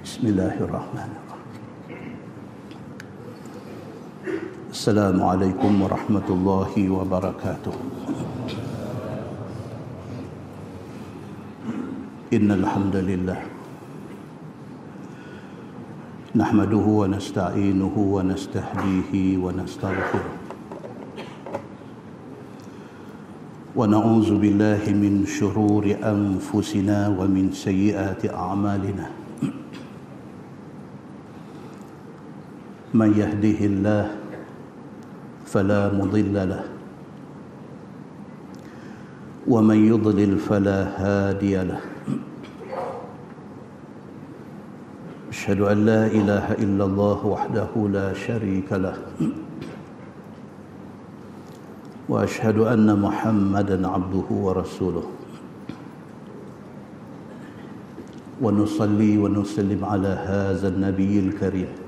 بسم الله الرحمن الرحيم. السلام عليكم ورحمة الله وبركاته. إن الحمد لله نحمده ونستعينه ونستهديه ونستغفره. ونعوذ بالله من شرور أنفسنا ومن سيئات أعمالنا. من يهده الله فلا مضل له. ومن يضلل فلا هادي له. أشهد أن لا إله إلا الله وحده لا شريك له. وأشهد أن محمدا عبده ورسوله. ونصلي ونسلم على هذا النبي الكريم.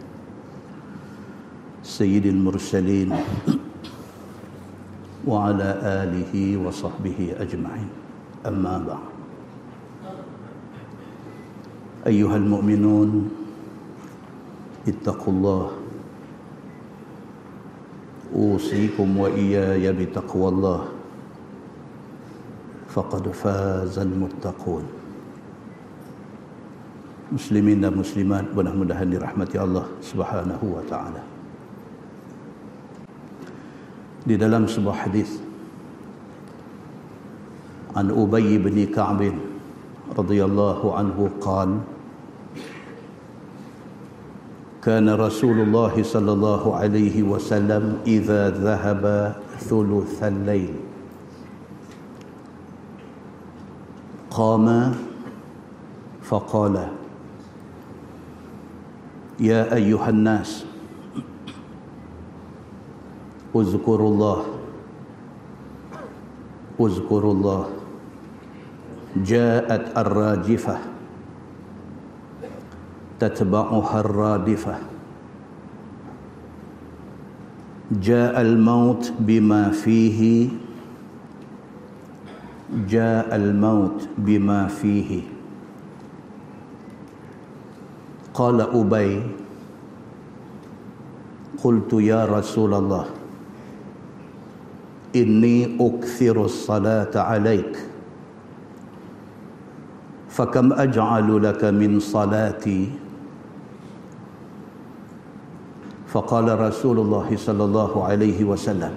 سيد المرسلين وعلى آله وصحبه أجمعين. أما بعد. أيها المؤمنون اتقوا الله. أوصيكم وإياي بتقوى الله. فقد فاز المتقون. Muslimin dan muslimat dirahmati Allah Subhanahu wa taala. Di dalam sebuah hadis An Ubay bin Ka'b radhiyallahu anhu qala كان رسول الله صلى الله عليه وسلم إذا ذهب ثلث الليل قام فقال يا أيها الناس اذكروا الله. اذكروا الله. جاءت الراجفة. تتبعها الرادفة. جاء الموت بما فيه. جاء الموت بما فيه. قال أبي قلت يا رسول الله إني أكثر الصلاة عليك. فكم أجعل لك من صلاتي؟ فقال رسول الله صلى الله عليه وسلم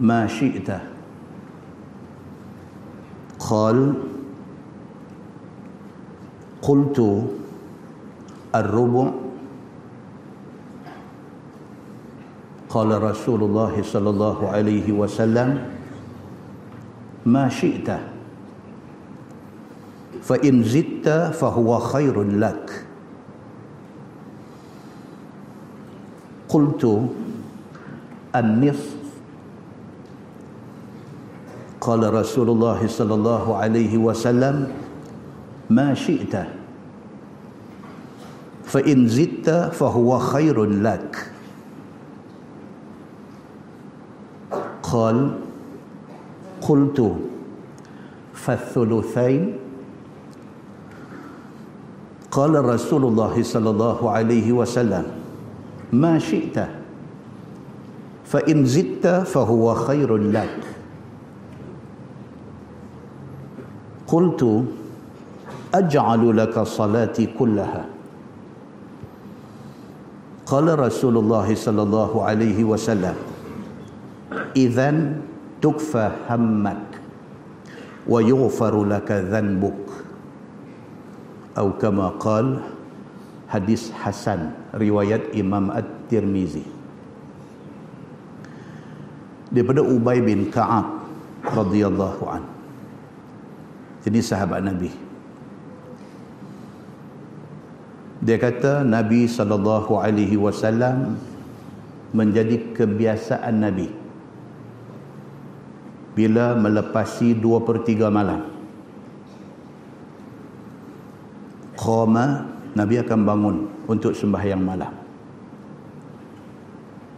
ما شئت. قال قلت الربع قال رسول الله صلى الله عليه وسلم ما شئت فإن زدت فهو خير لك. قلت النصف. قال رسول الله صلى الله عليه وسلم ما شئت فإن زدت فهو خير لك. قال قلت فالثلثين؟ قال رسول الله صلى الله عليه وسلم ما شئت فإن زدت فهو خير لك. قلت أجعل لك صلاتي كلها. قال رسول الله صلى الله عليه وسلم idzan tukfa hammak wa yughfaru laka dhanbuk atau kama qal hadis hasan riwayat imam at-tirmizi daripada ubay bin ka'ab radhiyallahu an. Jadi sahabat nabi. Dia kata nabi sallallahu alaihi wasallam menjadi kebiasaan nabi bila melepasi dua per tiga malam. Qama Nabi akan bangun untuk sembahyang malam.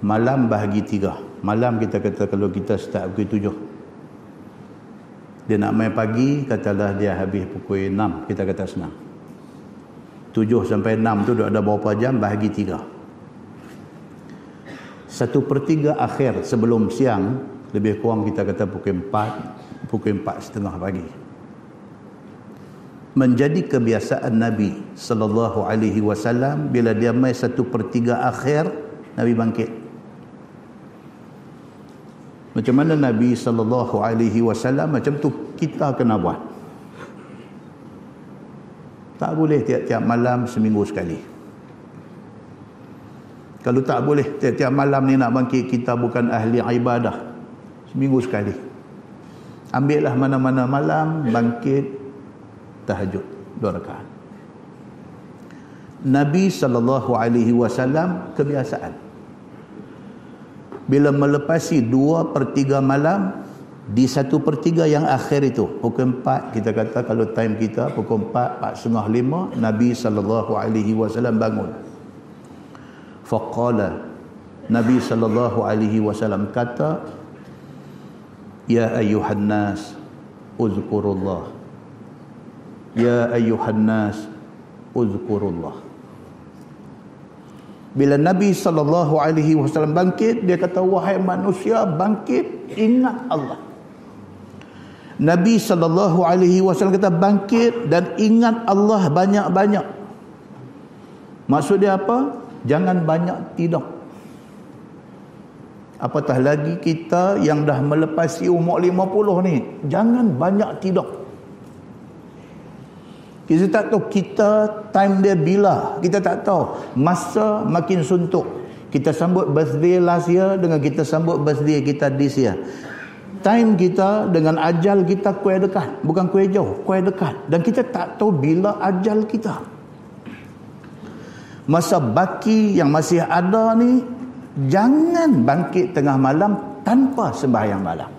Malam bahagi tiga. Malam kita kata kalau kita start pukul tujuh. Dia nak main pagi katalah dia habis pukul enam. Kita kata senang. 7 sampai 6 tu ada berapa jam? Bahagi 3 satu per tiga akhir sebelum siang lebih kurang kita kata pukul 4 pukul 4 setengah pagi menjadi kebiasaan Nabi sallallahu alaihi wasallam bila dia mai satu per tiga akhir Nabi bangkit macam mana Nabi sallallahu alaihi wasallam macam tu kita kena buat tak boleh tiap-tiap malam seminggu sekali. Kalau tak boleh tiap-tiap malam ni nak bangkit kita bukan ahli ibadah. Seminggu sekali. Ambillah mana-mana malam bangkit tahajud dua rakaat. Nabi sallallahu alaihi wasallam kebiasaan bila melepasi dua per tiga malam di satu per tiga yang akhir itu pukul empat kita kata kalau time kita pukul empat empat setengah lima Nabi sallallahu alaihi wasallam bangun faqala Nabi sallallahu alaihi wasallam kata ya ayuhan nas uzkurullah ya ayuhan nas uzkurullah bila Nabi sallallahu alaihi wasallam bangkit dia kata wahai manusia bangkit ingat Allah Nabi sallallahu alaihi wasallam kata bangkit dan ingat Allah banyak-banyak. Maksud dia apa? Jangan banyak tidur. Apatah lagi kita yang dah melepasi umur 50 ni, jangan banyak tidur. Kita tak tahu kita time dia bila, kita tak tahu. Masa makin suntuk. Kita sambut birthday last year dengan kita sambut birthday kita this year time kita dengan ajal kita kuih dekat bukan kuih jauh kuih dekat dan kita tak tahu bila ajal kita masa baki yang masih ada ni jangan bangkit tengah malam tanpa sembahyang malam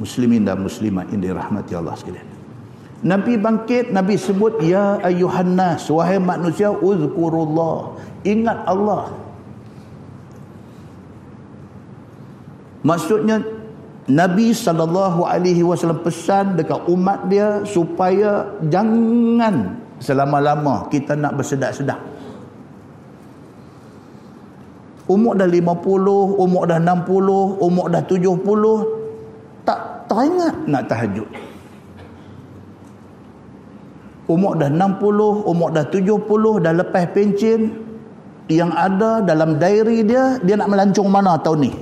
muslimin dan muslimat yang dirahmati Allah sekalian Nabi bangkit, Nabi sebut, Ya ayuhan nas, wahai manusia, uzkurullah. Ingat Allah. Maksudnya Nabi wasallam pesan dekat umat dia supaya jangan selama-lama kita nak bersedak-sedak. Umur dah 50, umur dah 60, umur dah 70 tak teringat nak tahajud. Umur dah 60, umur dah 70 dah lepas pencin yang ada dalam diary dia dia nak melancong mana tahun ni?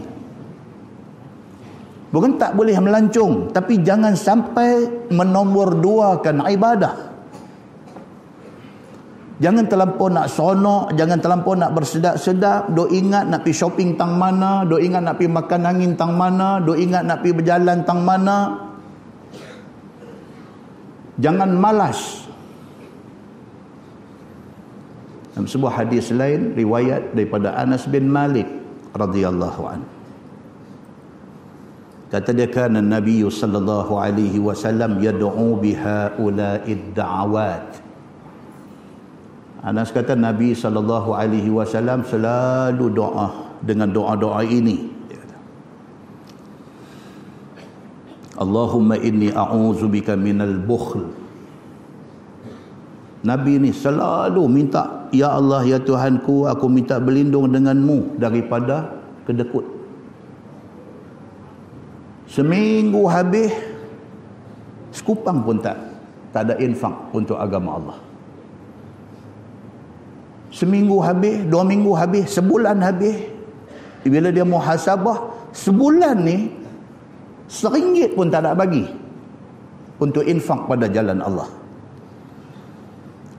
Bukan tak boleh melancung. Tapi jangan sampai menombor duakan ibadah. Jangan terlampau nak sonok. Jangan terlampau nak bersedap-sedap. Do ingat nak pergi shopping tang mana. Do ingat nak pergi makan angin tang mana. Do ingat nak pergi berjalan tang mana. Jangan malas. Dalam sebuah hadis lain. Riwayat daripada Anas bin Malik. radhiyallahu anhu. Kata dia kan Nabi sallallahu alaihi wasallam yad'u biha ula'id da'awat. Anas kata Nabi sallallahu alaihi wasallam selalu doa dengan doa-doa ini. Allahumma inni a'udzu bika minal bukhl. Nabi ni selalu minta, Ya Allah, Ya Tuhanku, aku minta berlindung denganmu daripada kedekut. Seminggu habis sekupang pun tak tak ada infak untuk agama Allah. Seminggu habis, dua minggu habis, sebulan habis. Bila dia muhasabah, sebulan ni seringgit pun tak ada bagi untuk infak pada jalan Allah.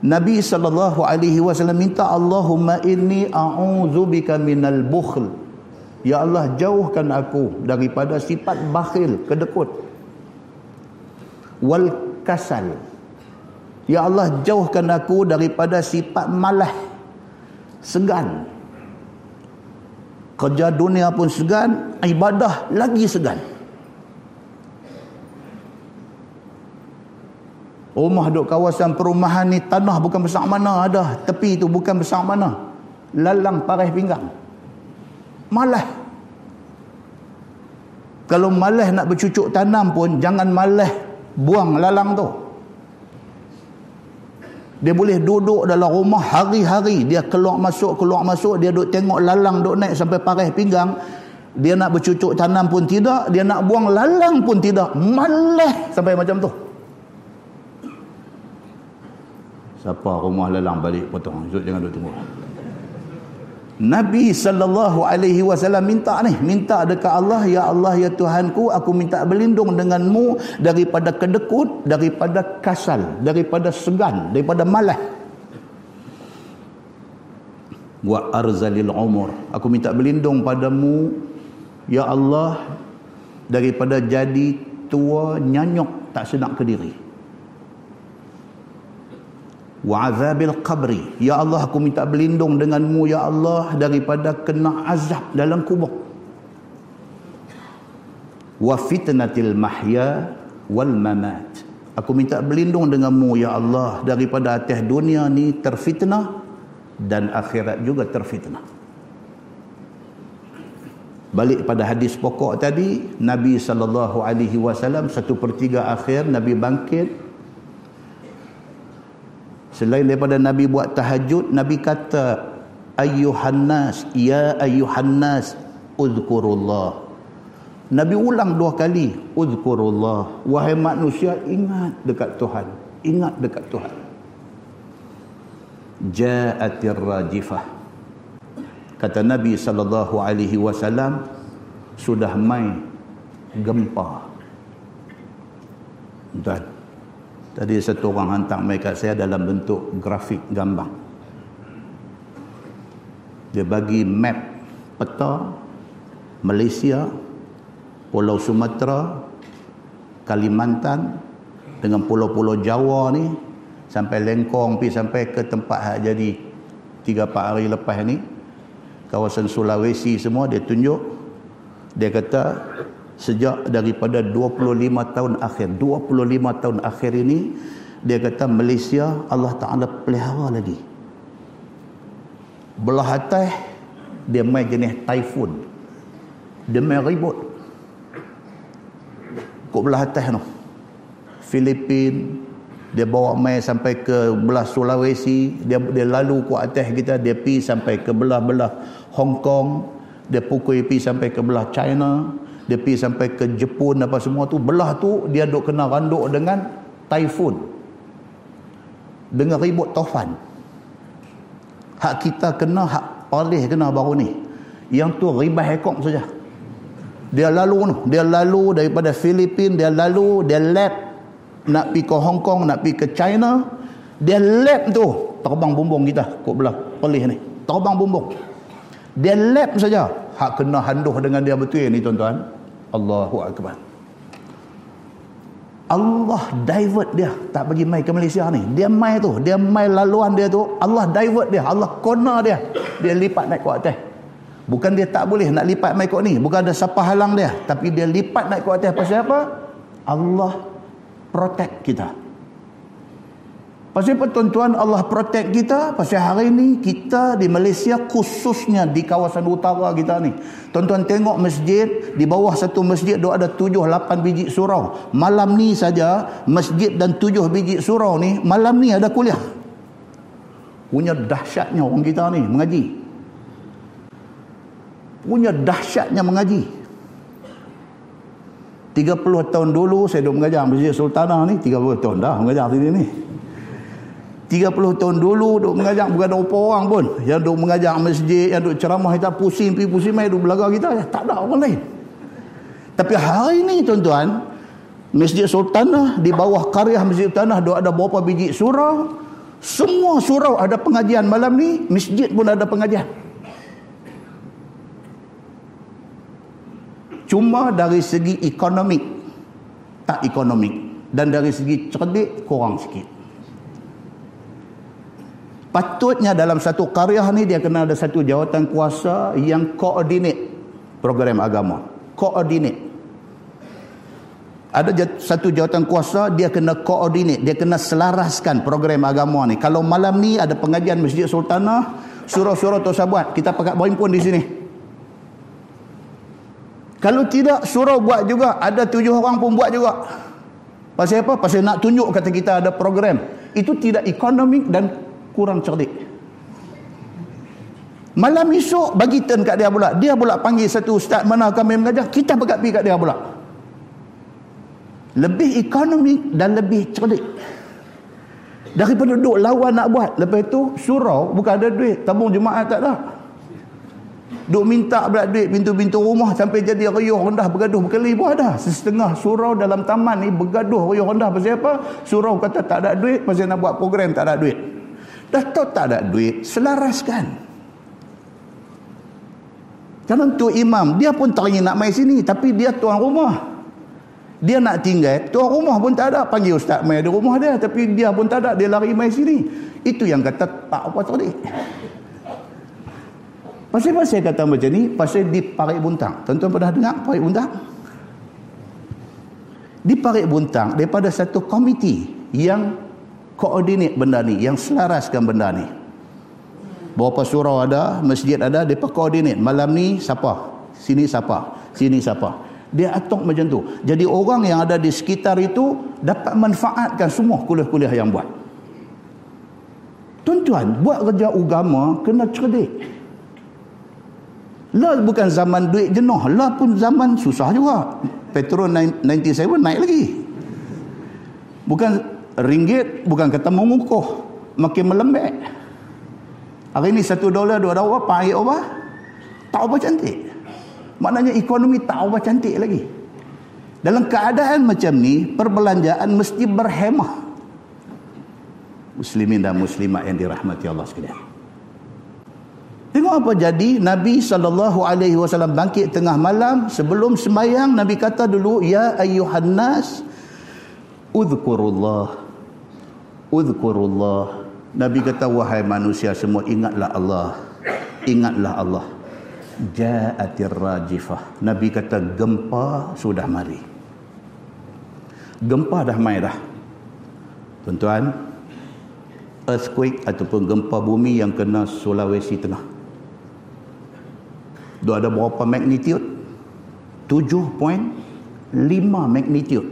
Nabi sallallahu alaihi wasallam minta Allahumma inni a'udzubika minal bukhl Ya Allah jauhkan aku daripada sifat bakhil, kedekut. Wal kasal. Ya Allah jauhkan aku daripada sifat malah, segan. Kerja dunia pun segan, ibadah lagi segan. Rumah duk kawasan perumahan ni tanah bukan besar mana ada, tepi tu bukan besar mana. Lalang parah pinggang malah kalau malah nak bercucuk tanam pun jangan malah buang lalang tu Dia boleh duduk dalam rumah hari-hari. Dia keluar masuk, keluar masuk. Dia duduk tengok lalang duduk naik sampai parai pinggang. Dia nak bercucuk tanam pun tidak. Dia nak buang lalang pun tidak. Malah sampai macam tu. Siapa rumah lalang balik potong. Zul jangan duduk tunggu. Nabi sallallahu alaihi wasallam minta ni, minta dekat Allah, ya Allah ya Tuhanku, aku minta berlindung denganmu daripada kedekut, daripada kasal, daripada segan, daripada malas. Wa arzalil umur. Aku minta berlindung padamu ya Allah daripada jadi tua nyanyok tak sedap ke diri wa azabil qabri. Ya Allah aku minta berlindung denganmu ya Allah daripada kena azab dalam kubur. Wa fitnatil mahya wal mamat. Aku minta berlindung denganmu ya Allah daripada atas dunia ni terfitnah dan akhirat juga terfitnah. Balik pada hadis pokok tadi Nabi sallallahu alaihi wasallam satu pertiga akhir Nabi bangkit Selain daripada Nabi buat tahajud, Nabi kata, Ayuhan nas, ya ayuhan nas. Nabi ulang dua kali, uzkurullah. Wahai manusia, ingat dekat Tuhan. Ingat dekat Tuhan. Ja'atir rajifah. Kata Nabi sallallahu alaihi wasallam sudah mai gempa. Dan Tadi satu orang hantar kat saya dalam bentuk grafik gambar. Dia bagi map peta Malaysia, Pulau Sumatera, Kalimantan dengan pulau-pulau Jawa ni sampai Lengkong pi sampai ke tempat hak jadi 3 4 hari lepas ni kawasan Sulawesi semua dia tunjuk dia kata sejak daripada 25 tahun akhir. 25 tahun akhir ini dia kata Malaysia Allah Ta'ala pelihara lagi. Belah atas dia main jenis typhoon. Dia main ribut. Kok belah atas tu? Filipin dia bawa main sampai ke belah Sulawesi. Dia dia lalu ke atas kita dia pi sampai ke belah-belah Hong Kong. Dia pukul pi sampai ke belah China dia pergi sampai ke Jepun apa semua tu belah tu dia duk kena randuk dengan typhoon. Dengan ribut tofan hak kita kena hak palih kena baru ni. Yang tu ribah ekok saja. Dia lalu tu dia lalu daripada Filipin dia lalu dia lap nak pergi ke Hong Kong nak pergi ke China dia lap tu. Terbang bumbung kita kok belah palih ni. Terbang bumbung. Dia lap saja hak kena handuh dengan dia betul ni tuan-tuan. Allahu Akbar. Allah divert dia. Tak bagi mai ke Malaysia ni. Dia mai tu. Dia mai laluan dia tu. Allah divert dia. Allah corner dia. Dia lipat naik ke atas. Bukan dia tak boleh nak lipat mai kok ni. Bukan ada siapa halang dia. Tapi dia lipat naik ke atas pasal apa? Allah protect kita Pasal apa tuan-tuan Allah protect kita? Pasal hari ni kita di Malaysia khususnya di kawasan utara kita ni. Tuan-tuan tengok masjid, di bawah satu masjid tu ada tujuh lapan biji surau. Malam ni saja masjid dan tujuh biji surau ni malam ni ada kuliah. Punya dahsyatnya orang kita ni mengaji. Punya dahsyatnya mengaji. 30 tahun dulu saya duduk mengajar Masjid Sultanah ni 30 tahun dah mengajar sini ni 30 tahun dulu duk mengajar bukan ada apa orang pun. Yang duk mengajar masjid yang duk ceramah kita pusing pergi pusing mai duk belaga kita ya, tak ada orang lain. Tapi hari ini tuan-tuan Masjid Sultanah di bawah karya Masjid Sultanah duk ada berapa biji surau semua surau ada pengajian malam ni masjid pun ada pengajian. Cuma dari segi ekonomik tak ekonomik dan dari segi cerdik kurang sikit Patutnya dalam satu karya ni dia kena ada satu jawatan kuasa yang koordinat program agama. Koordinat. Ada satu jawatan kuasa dia kena koordinat, dia kena selaraskan program agama ni. Kalau malam ni ada pengajian Masjid Sultanah, surau-surau tu kita pakat berhimpun di sini. Kalau tidak surau buat juga, ada tujuh orang pun buat juga. Pasal apa? Pasal nak tunjuk kata kita ada program Itu tidak ekonomik dan kurang cerdik. Malam esok bagi turn kat dia pula. Dia pula panggil satu ustaz mana kami mengajar. Kita pekat pergi kat dia pula. Lebih ekonomik dan lebih cerdik. Daripada duduk lawan nak buat. Lepas tu surau bukan ada duit. Tabung jemaah tak ada. Duk minta berat duit pintu-pintu rumah sampai jadi riuh rendah bergaduh berkali pun ada. Setengah surau dalam taman ni bergaduh riuh rendah pasal apa? Surau kata tak ada duit pasal nak buat program tak ada duit. Dah tahu tak ada duit, selaraskan. Kerana tu imam, dia pun tak ingin nak main sini. Tapi dia tuan rumah. Dia nak tinggal, tuan rumah pun tak ada. Panggil ustaz main di rumah dia. Tapi dia pun tak ada, dia lari main sini. Itu yang kata tak apa tadi. Pasal-pasal kata macam ni, pasal di Parik Buntang. Tuan-tuan pernah dengar Parik Buntang? Di Parik Buntang, daripada satu komiti yang koordinat benda ni, yang selaraskan benda ni. Berapa surau ada, masjid ada, mereka koordinat. Malam ni siapa? Sini siapa? Sini siapa? Dia atok macam tu. Jadi orang yang ada di sekitar itu dapat manfaatkan semua kuliah-kuliah yang buat. Tuan-tuan, buat kerja agama kena cerdik. Lah bukan zaman duit jenuh. Lah pun zaman susah juga. Petrol 97 naik lagi. Bukan ringgit, bukan kata mengukuh. Makin melembek. Hari ini satu dolar, dua dolar, apa air apa? Tak apa cantik. Maknanya ekonomi tak apa cantik lagi. Dalam keadaan macam ni, perbelanjaan mesti berhemah. Muslimin dan muslimat yang dirahmati Allah sekalian. Tengok apa jadi Nabi SAW bangkit tengah malam sebelum semayang Nabi kata dulu ya ayyuhan nas udhkurullah udhkurullah Nabi kata wahai manusia semua ingatlah Allah. Ingatlah Allah. Ja'atir rajifah. Nabi kata gempa sudah mari. Gempa dah mai dah. Tuan-tuan, earthquake ataupun gempa bumi yang kena Sulawesi Tengah. Dia ada berapa magnitude? 7.5 magnitude.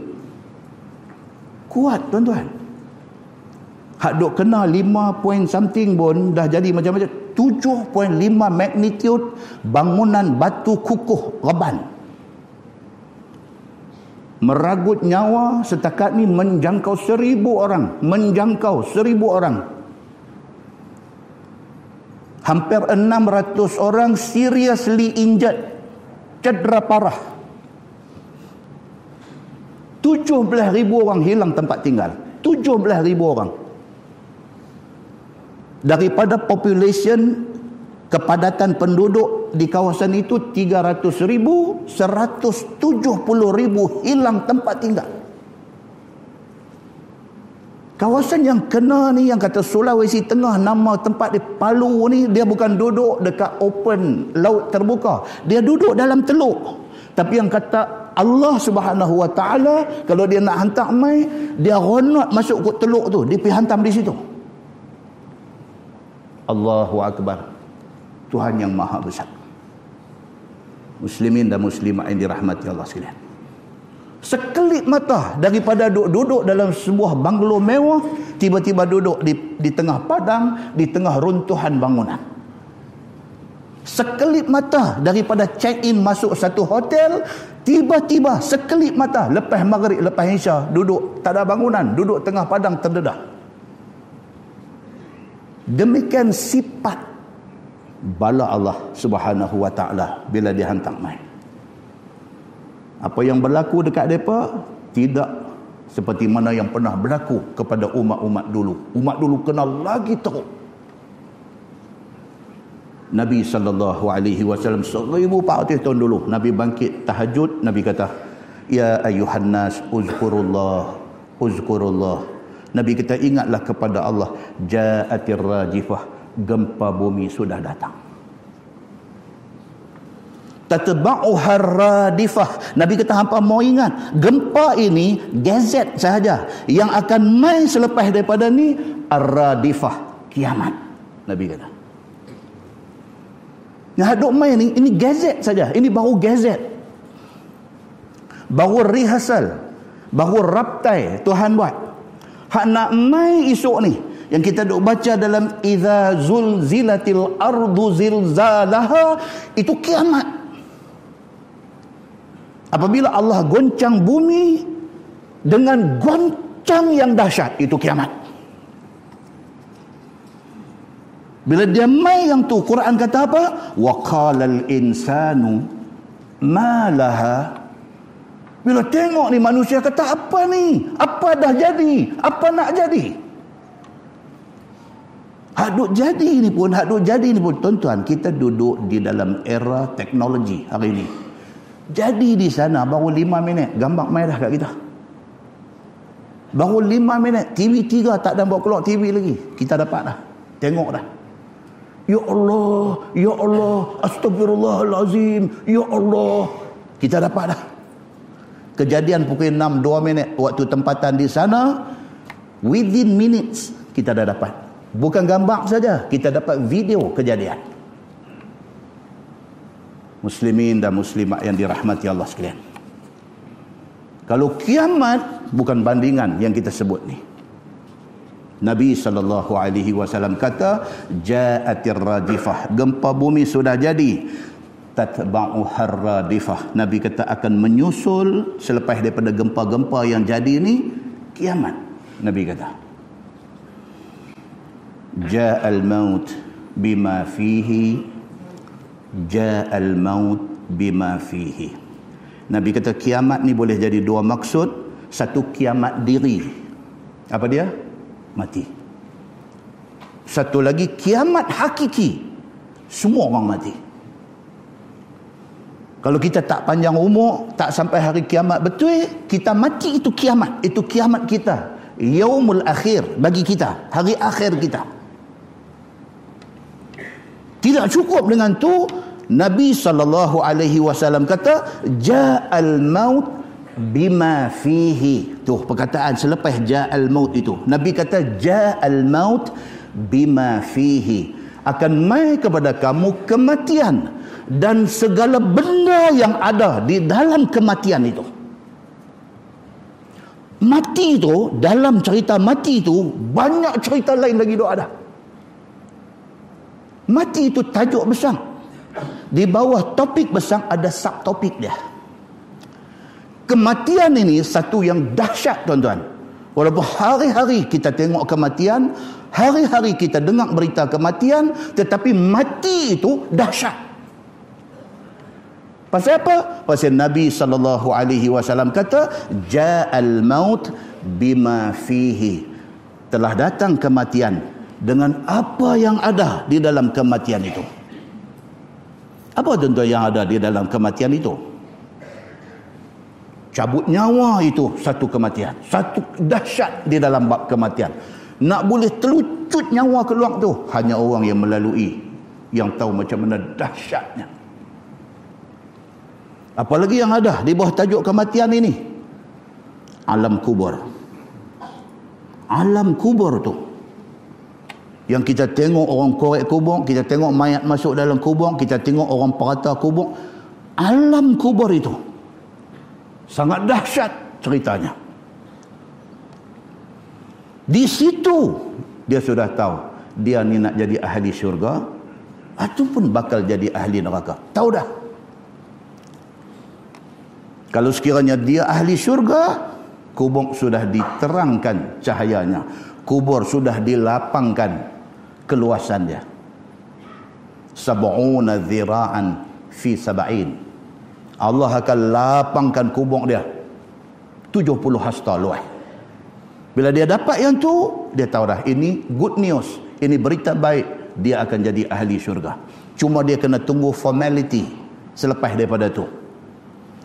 Kuat tuan-tuan. Hak duk kena 5 point something pun dah jadi macam-macam. 7.5 magnitude bangunan batu kukuh reban. Meragut nyawa setakat ni menjangkau seribu orang. Menjangkau seribu orang. Hampir 600 orang seriously injured. Cedera parah. 17 ribu orang hilang tempat tinggal. 17 ribu orang daripada population kepadatan penduduk di kawasan itu 300 ribu 170 ribu hilang tempat tinggal. Kawasan yang kena ni yang kata Sulawesi Tengah nama tempat di Palu ni dia bukan duduk dekat open laut terbuka. Dia duduk dalam teluk. Tapi yang kata Allah subhanahu wa ta'ala kalau dia nak hantar mai dia ronot masuk ke teluk tu. Dia pergi hantam di situ Allahu Akbar. Tuhan yang maha besar. Muslimin dan muslimat yang dirahmati Allah sekalian. Sekelip mata daripada duduk-duduk dalam sebuah banglo mewah, tiba-tiba duduk di, di tengah padang, di tengah runtuhan bangunan. Sekelip mata daripada check-in masuk satu hotel, tiba-tiba sekelip mata lepas maghrib, lepas isya, duduk tak ada bangunan, duduk tengah padang terdedah. Demikian sifat bala Allah Subhanahu wa taala bila dihantar mai. Apa yang berlaku dekat depa tidak seperti mana yang pernah berlaku kepada umat-umat dulu. Umat dulu kenal lagi teruk. Nabi sallallahu alaihi wasallam 1400 tahun dulu Nabi bangkit tahajud Nabi kata ya ayuhan nas uzkurullah uzkurullah Nabi kita ingatlah kepada Allah ja'atir rajifah gempa bumi sudah datang. Tatba'u harradifah Nabi kata hampa mau ingat gempa ini gazet sahaja. Yang akan mai selepas daripada ni arradifah kiamat. Nabi kata. Yang haduk mai ni ini gazet saja. Ini baru gazet baru rehearsal baru raptai Tuhan buat Hak nak mai esok ni. Yang kita duk baca dalam idza zulzilatil ardu zilzalaha itu kiamat. Apabila Allah goncang bumi dengan goncang yang dahsyat itu kiamat. Bila dia mai yang tu Quran kata apa? Wa qalal insanu ma laha bila tengok ni manusia kata apa ni apa dah jadi apa nak jadi Hak duk jadi ni pun, hak duk jadi ni pun. Tuan-tuan, kita duduk di dalam era teknologi hari ini. Jadi di sana baru lima minit, gambar main dah kat kita. Baru lima minit, TV tiga tak ada buat keluar TV lagi. Kita dapat dah. Tengok dah. Ya Allah, Ya Allah, Astagfirullahalazim, Ya Allah. Kita dapat dah. Kejadian pukul enam dua minit waktu tempatan di sana, within minutes kita dah dapat. Bukan gambar saja, kita dapat video kejadian. Muslimin dan muslimat yang dirahmati Allah sekalian. Kalau kiamat bukan bandingan yang kita sebut ni. Nabi sallallahu alaihi wasallam kata ja'atir radifah gempa bumi sudah jadi tatba'u harradifah. Nabi kata akan menyusul selepas daripada gempa-gempa yang jadi ni kiamat. Nabi kata. Ja'al maut bima fihi. Ja'al maut bima fihi. Nabi kata kiamat ni boleh jadi dua maksud. Satu kiamat diri. Apa dia? Mati. Satu lagi kiamat hakiki. Semua orang mati. Mati kalau kita tak panjang umur tak sampai hari kiamat betul kita mati itu kiamat itu kiamat kita yaumul akhir bagi kita hari akhir kita tidak cukup dengan tu Nabi sallallahu alaihi wasallam kata ja'al maut bima fihi. Tu perkataan selepas ja'al maut itu. Nabi kata ja'al maut bima fihi. Akan mai kepada kamu kematian dan segala benda yang ada di dalam kematian itu. Mati itu dalam cerita mati itu banyak cerita lain lagi doa ada. Mati itu tajuk besar. Di bawah topik besar ada subtopik dia. Kematian ini satu yang dahsyat tuan-tuan. Walaupun hari-hari kita tengok kematian, hari-hari kita dengar berita kematian, tetapi mati itu dahsyat. Pasal apa? Pasal Nabi sallallahu alaihi wasallam kata, "Ja'al maut bima fihi." Telah datang kematian dengan apa yang ada di dalam kematian itu. Apa tentu yang ada di dalam kematian itu? Cabut nyawa itu satu kematian. Satu dahsyat di dalam bab kematian. Nak boleh telucut nyawa keluar tu hanya orang yang melalui yang tahu macam mana dahsyatnya. Apalagi yang ada di bawah tajuk kematian ini? Alam kubur. Alam kubur tu yang kita tengok orang korek kubur, kita tengok mayat masuk dalam kubur, kita tengok orang perata kubur. Alam kubur itu sangat dahsyat ceritanya. Di situ dia sudah tahu dia ni nak jadi ahli syurga ataupun bakal jadi ahli neraka. Tahu dah. Kalau sekiranya dia ahli syurga, kubur sudah diterangkan cahayanya. Kubur sudah dilapangkan keluasan dia. Sab'una dhira'an fi sab'in. Allah akan lapangkan kubur dia. 70 hasta luas. Bila dia dapat yang tu dia tahu dah ini good news. Ini berita baik. Dia akan jadi ahli syurga. Cuma dia kena tunggu formality selepas daripada tu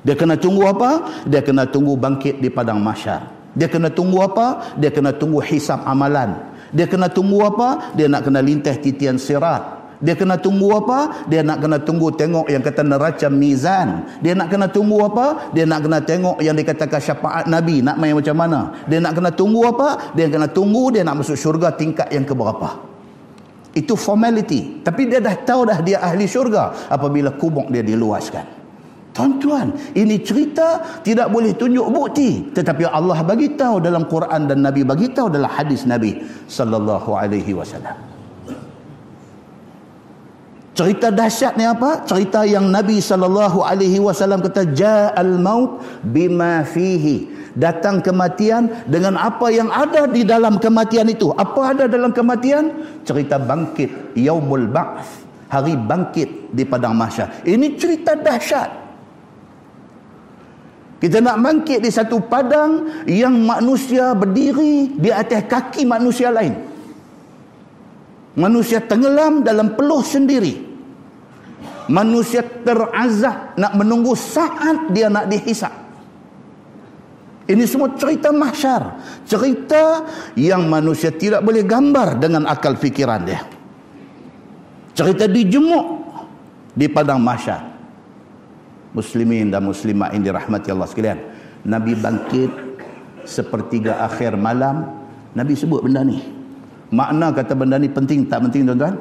dia kena tunggu apa dia kena tunggu bangkit di padang mahsyar dia kena tunggu apa dia kena tunggu hisap amalan dia kena tunggu apa? Dia nak kena lintas titian sirat. Dia kena tunggu apa? Dia nak kena tunggu tengok yang kata neraca mizan. Dia nak kena tunggu apa? Dia nak kena tengok yang dikatakan syafaat Nabi. Nak main macam mana? Dia nak kena tunggu apa? Dia kena tunggu dia nak masuk syurga tingkat yang keberapa. Itu formality. Tapi dia dah tahu dah dia ahli syurga apabila kubur dia diluaskan. Tuan-tuan, ini cerita tidak boleh tunjuk bukti, tetapi Allah bagi tahu dalam Quran dan Nabi bagi tahu dalam hadis Nabi sallallahu alaihi wasallam. Cerita dahsyat ni apa? Cerita yang Nabi sallallahu alaihi wasallam kata ja'al maut bima fihi. Datang kematian dengan apa yang ada di dalam kematian itu. Apa ada dalam kematian? Cerita bangkit yaumul ba'ts. Hari bangkit di padang mahsyar. Ini cerita dahsyat. Kita nak bangkit di satu padang yang manusia berdiri di atas kaki manusia lain. Manusia tenggelam dalam peluh sendiri. Manusia terazab nak menunggu saat dia nak dihisap. Ini semua cerita mahsyar. Cerita yang manusia tidak boleh gambar dengan akal fikiran dia. Cerita dijemuk di padang mahsyar muslimin dan muslimat yang dirahmati Allah sekalian. Nabi bangkit sepertiga akhir malam. Nabi sebut benda ni. Makna kata benda ni penting tak penting tuan-tuan?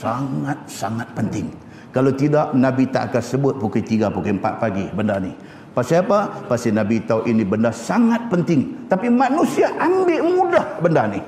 Sangat-sangat penting. Kalau tidak, Nabi tak akan sebut pukul 3, pukul 4 pagi benda ni. Pasal apa? Pasal Nabi tahu ini benda sangat penting. Tapi manusia ambil mudah benda ni.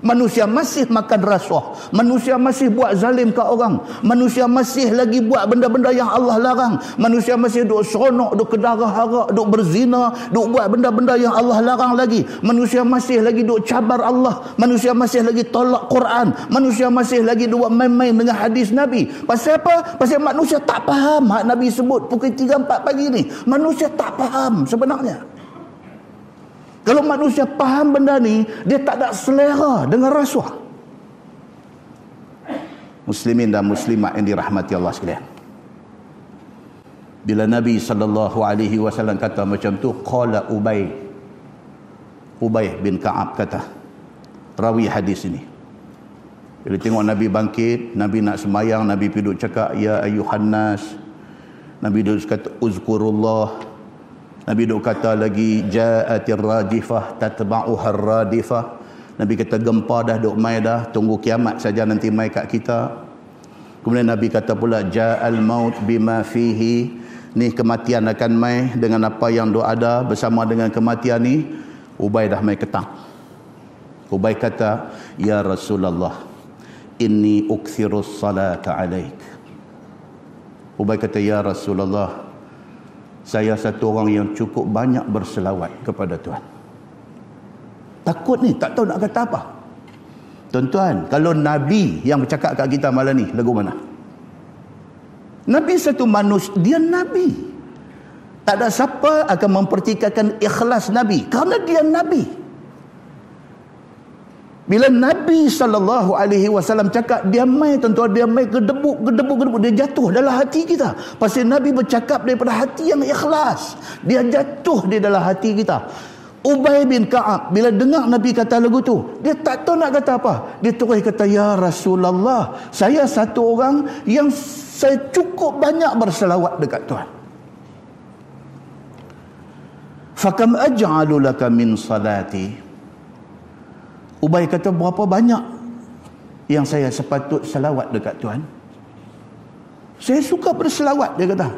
Manusia masih makan rasuah. Manusia masih buat zalim ke orang. Manusia masih lagi buat benda-benda yang Allah larang. Manusia masih duk seronok, duk kedarah harak, duk berzina, duk buat benda-benda yang Allah larang lagi. Manusia masih lagi duk cabar Allah. Manusia masih lagi tolak Quran. Manusia masih lagi duk main-main dengan hadis Nabi. Pasal apa? Pasal manusia tak faham hak Nabi sebut pukul 3 4 pagi ni. Manusia tak faham sebenarnya. Kalau manusia faham benda ni, dia tak ada selera dengan rasuah. Muslimin dan muslimat yang dirahmati Allah sekalian. Bila Nabi sallallahu alaihi wasallam kata macam tu, qala Ubay. Ubay bin Ka'ab kata, rawi hadis ini. Bila tengok Nabi bangkit, Nabi nak semayang, Nabi piduk cakap, Ya ayuhan nas. Nabi duduk kata, Uzkurullah Nabi duk kata lagi ja'atir rajifah tatba'uha radifah. Nabi kata gempa dah duk mai dah, tunggu kiamat saja nanti mai kat kita. Kemudian Nabi kata pula ja'al maut bima fihi. Ni kematian akan mai dengan apa yang duk ada bersama dengan kematian ni. Ubay dah mai ketang. Ubay kata, "Ya Rasulullah, inni ukthirus salata alaik." Ubay kata, "Ya Rasulullah, saya satu orang yang cukup banyak berselawat kepada Tuhan. Takut ni, tak tahu nak kata apa. Tuan-tuan, kalau Nabi yang bercakap kat kita malam ni, lagu mana? Nabi satu manusia, dia Nabi. Tak ada siapa akan mempertikaikan ikhlas Nabi. Kerana dia Nabi. Bila Nabi sallallahu alaihi wasallam cakap dia mai tuan-tuan dia mai gedebuk gedebuk gedebuk dia jatuh dalam hati kita. Pasal Nabi bercakap daripada hati yang ikhlas. Dia jatuh di dalam hati kita. Ubay bin Ka'ab bila dengar Nabi kata lagu tu, dia tak tahu nak kata apa. Dia terus kata ya Rasulullah, saya satu orang yang saya cukup banyak berselawat dekat Tuhan. Fakam aj'alu laka min salati Ubay kata berapa banyak yang saya sepatut selawat dekat Tuhan. Saya suka berselawat dia kata.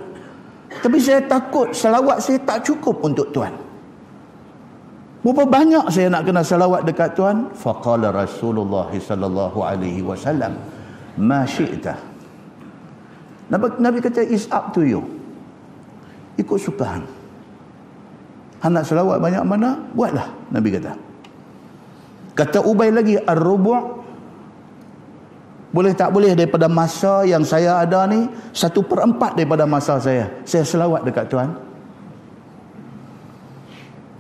Tapi saya takut selawat saya tak cukup untuk Tuhan. Berapa banyak saya nak kena selawat dekat Tuhan? Faqala Rasulullah sallallahu alaihi wasallam, "Ma syi'ta." Nabi, Nabi kata is up to you. Ikut suka hang. Hang nak selawat banyak mana? Buatlah, Nabi kata. Kata Ubay lagi Ar-Rubu' Boleh tak boleh daripada masa yang saya ada ni Satu per empat daripada masa saya. Saya selawat dekat Tuhan.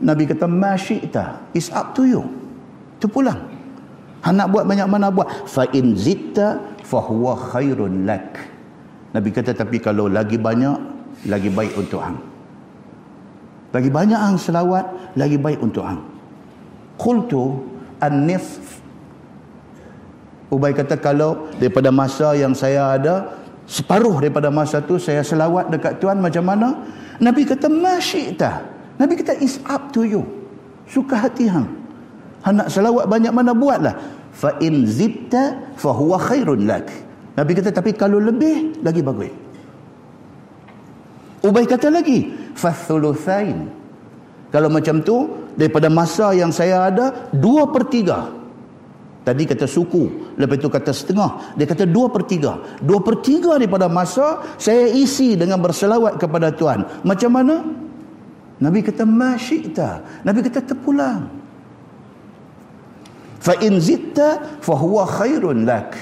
Nabi kata Masyikta It's up to you. Itu pulang. Han nak buat banyak mana buat. Fa in zitta Fahuwa khairun lak. Nabi kata tapi kalau lagi banyak Lagi baik untuk hang. Lagi banyak hang selawat Lagi baik untuk hang. Qultu an-nisf Ubay kata kalau daripada masa yang saya ada separuh daripada masa tu saya selawat dekat Tuhan macam mana? Nabi kata masyita. Nabi kata is up to you. Suka hati hang. Nak selawat banyak mana buatlah. Fa in zidta fa huwa khairun lak. Nabi kata tapi kalau lebih lagi bagus. Ubay kata lagi, fathuluthain. Kalau macam tu, daripada masa yang saya ada, dua per tiga. Tadi kata suku, lepas itu kata setengah. Dia kata dua per tiga. Dua per tiga daripada masa, saya isi dengan berselawat kepada Tuhan. Macam mana? Nabi kata, masyikta. Nabi kata, terpulang. Fa'in zitta fahuwa khairun lak.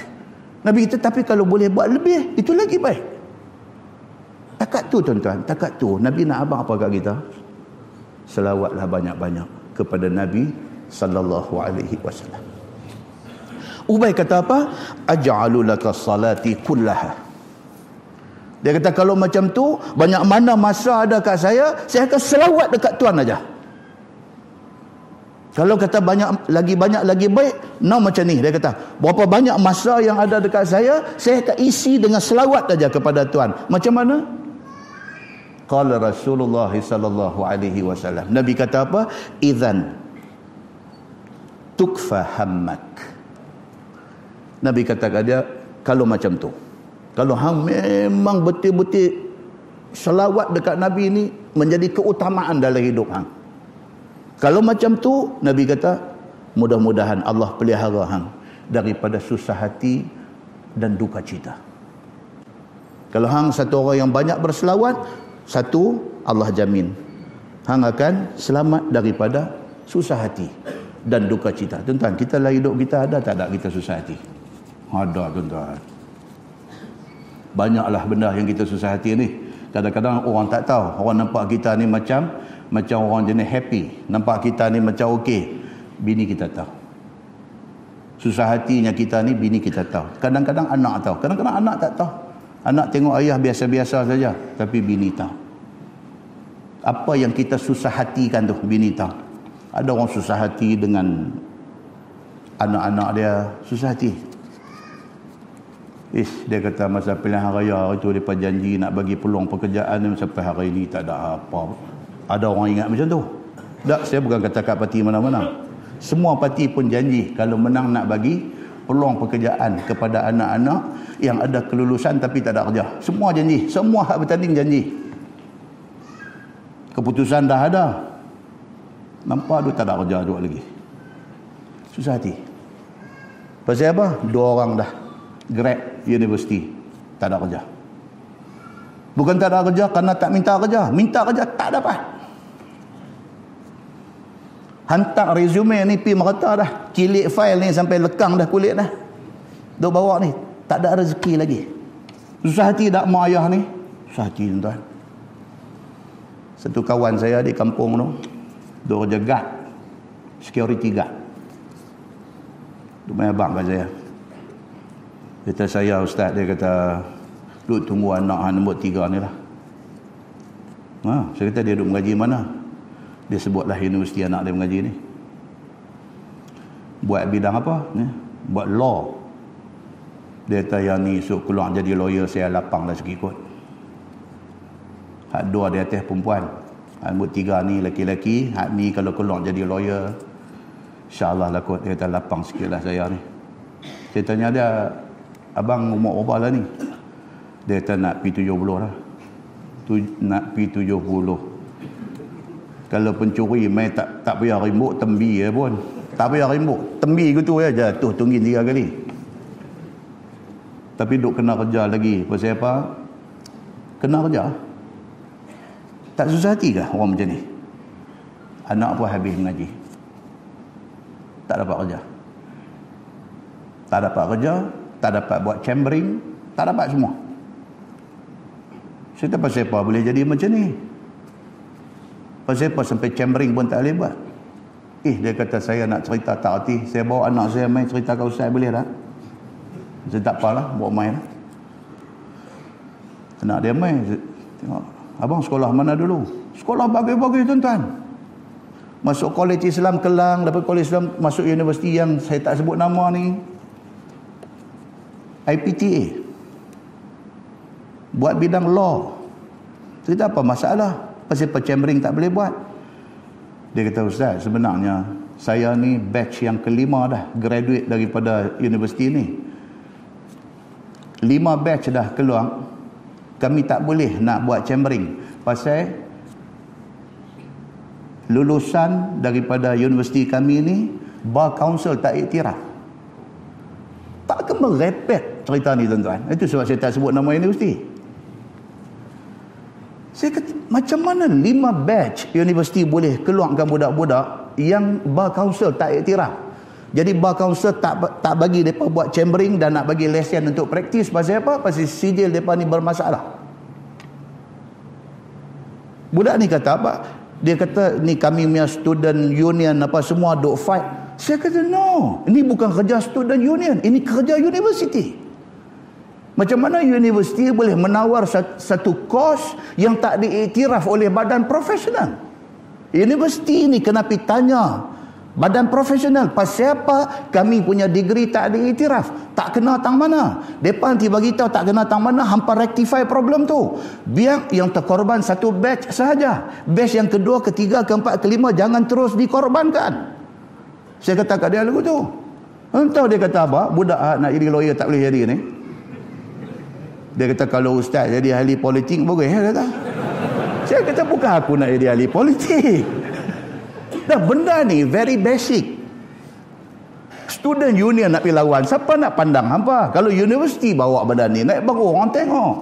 Nabi kata, tapi kalau boleh buat lebih, itu lagi baik. Takat tu tuan-tuan, takat tu. Nabi nak abang apa kat kita? Selawatlah banyak-banyak kepada Nabi sallallahu alaihi wasallam. Ubay kata apa? Aj'alu laka salati kullaha. Dia kata kalau macam tu, banyak mana masa ada kat saya, saya akan selawat dekat Tuhan aja. Kalau kata banyak lagi banyak lagi baik, no macam ni dia kata. Berapa banyak masa yang ada dekat saya, saya akan isi dengan selawat aja kepada Tuhan. Macam mana? Qala Rasulullah sallallahu alaihi wasallam. Nabi kata apa? Idzan tukfa hammak. Nabi kata kepada dia, kalau macam tu. Kalau hang memang betul-betul selawat dekat Nabi ini menjadi keutamaan dalam hidup hang. Kalau macam tu, Nabi kata, mudah-mudahan Allah pelihara hang daripada susah hati dan duka cita. Kalau hang satu orang yang banyak berselawat, satu, Allah jamin. Hang akan selamat daripada susah hati dan duka cita. Tuan-tuan, kita lah hidup kita ada tak ada kita susah hati? Ada tuan-tuan. Banyaklah benda yang kita susah hati ni. Kadang-kadang orang tak tahu. Orang nampak kita ni macam macam orang jenis happy. Nampak kita ni macam okey. Bini kita tahu. Susah hatinya kita ni bini kita tahu. Kadang-kadang anak tahu. Kadang-kadang anak tak tahu. Anak tengok ayah biasa-biasa saja. Tapi bini tahu. Apa yang kita susah hatikan tu bini tahu. Ada orang susah hati dengan anak-anak dia. Susah hati. Ish, dia kata masa pilihan raya itu dia janji nak bagi peluang pekerjaan ni sampai hari ini tak ada apa. Ada orang ingat macam tu. Tak, saya bukan kata kat parti mana-mana. Semua parti pun janji kalau menang nak bagi peluang pekerjaan kepada anak-anak yang ada kelulusan tapi tak ada kerja. Semua janji. Semua hak bertanding janji. Keputusan dah ada. Nampak tu tak ada kerja juga lagi. Susah hati. Pasal apa? Dua orang dah. Grad University. Tak ada kerja. Bukan tak ada kerja kerana tak minta kerja. Minta kerja tak dapat. Hantar resume ni pi merata dah. Kilik file ni sampai lekang dah kulit dah. Duk bawa ni. Tak ada rezeki lagi. Susah hati tak mak ayah ni? Susah hati tuan-tuan. Satu kawan saya di kampung tu. Duk kerja guard. Security guard. Duk main abang kat saya. Kata saya ustaz dia kata. Duk tunggu anak nombor tiga ni lah. Ha, saya kata dia duduk mengaji mana? dia sebutlah universiti anak dia mengaji ni buat bidang apa ni buat law dia kata yang ni esok keluar jadi lawyer saya lapang lah sikit kot. Hak dua di atas perempuan. Hak nombor tiga ni laki-laki hak ni kalau keluar jadi lawyer insyaAllah lah kot. Dia kata lapang sikit lah saya ni. Saya tanya dia abang umur berapa lah ni? Dia kata nak P70 lah. Tu, nak P70 kalau pencuri mai tak tak payah rimbuk tembi ya pun. Tak payah rimbuk tembi gitu ya jatuh tunggin tiga kali tapi duk kena kerja lagi. Pasal apa? Kena kerja. Tak susah hati kah orang macam ni. Anak pun habis mengaji. Tak dapat kerja. Tak dapat kerja tak dapat buat chambering tak dapat semua. Saya tak pasal apa boleh jadi macam ni? Pasal apa sampai chambering pun tak boleh buat. Eh dia kata saya nak cerita tak hati. Saya bawa anak saya main cerita ke Ustaz boleh tak? Saya tak apalah bawa main. Anak dia main. Tengok. Abang sekolah mana dulu? Sekolah bagi-bagi tuan-tuan. Masuk kolej Islam Kelang. Dapat kolej Islam masuk universiti yang saya tak sebut nama ni. IPTA. Buat bidang law. Cerita apa masalah? Pasal chambering tak boleh buat. Dia kata, Ustaz, sebenarnya saya ni batch yang kelima dah graduate daripada universiti ni. Lima batch dah keluar. Kami tak boleh nak buat chambering. pasal lulusan daripada universiti kami ni bar council tak iktiraf tak akan merepet cerita ni tuan-tuan itu sebab saya tak sebut nama universiti saya kata macam mana lima batch universiti boleh keluarkan budak-budak yang bar council tak iktiraf jadi bar council tak tak bagi mereka buat chambering dan nak bagi lesen untuk praktis pasal apa? pasal sijil mereka ni bermasalah. Budak ni kata apa? Dia kata ni kami punya student union apa semua duk fight. Saya kata no ini bukan kerja student union ini kerja university macam mana universiti boleh menawar satu kos yang tak diiktiraf oleh badan profesional? Universiti ini kena pergi tanya Badan profesional. Pasal apa kami punya degree tak ada iktiraf? Tak kena tang mana? Depan nanti bagi tahu tak kena tang mana hampa rectify problem tu. Biar yang terkorban satu batch sahaja. Batch yang kedua, ketiga, keempat, kelima jangan terus dikorbankan. Saya kata kat dia lagu tu. Entah dia kata apa? Budak ah, nak jadi lawyer tak boleh jadi ni. Dia kata kalau ustaz jadi ahli politik boleh. Saya kata bukan aku nak jadi ahli politik. Dah benda ni very basic. Student union nak pergi lawan. Siapa nak pandang apa? Kalau universiti bawa benda ni, naik baru orang tengok.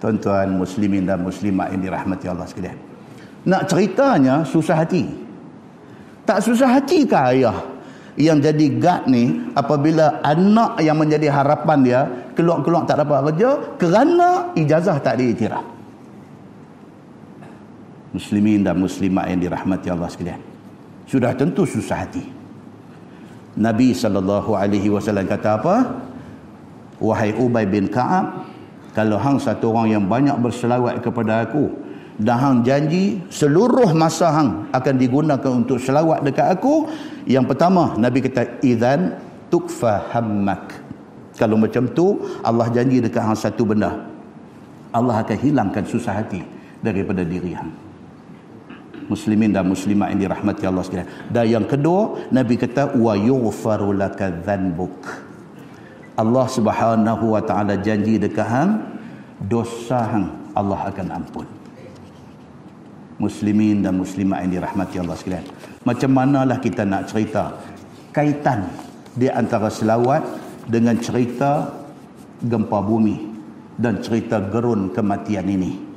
Tuan-tuan muslimin dan muslimat yang dirahmati Allah sekalian. Nak ceritanya susah hati. Tak susah hati ke ayah yang jadi guard ni apabila anak yang menjadi harapan dia keluar-keluar tak dapat kerja kerana ijazah tak diiktiraf muslimin dan muslimat yang dirahmati Allah sekalian. Sudah tentu susah hati. Nabi sallallahu alaihi wasallam kata apa? Wahai Ubay bin Ka'ab kalau hang satu orang yang banyak berselawat kepada aku dan hang janji seluruh masa hang akan digunakan untuk selawat dekat aku yang pertama Nabi kata idzan tukfa hammak. Kalau macam tu Allah janji dekat hang satu benda. Allah akan hilangkan susah hati daripada diri hang muslimin dan muslimat yang dirahmati Allah sekalian. Dan yang kedua, Nabi kata wa yughfaru laka dhanbuk. Allah Subhanahu wa taala janji dekat hang dosa hang Allah akan ampun. Muslimin dan muslimat yang dirahmati Allah sekalian. Macam manalah kita nak cerita kaitan di antara selawat dengan cerita gempa bumi dan cerita gerun kematian ini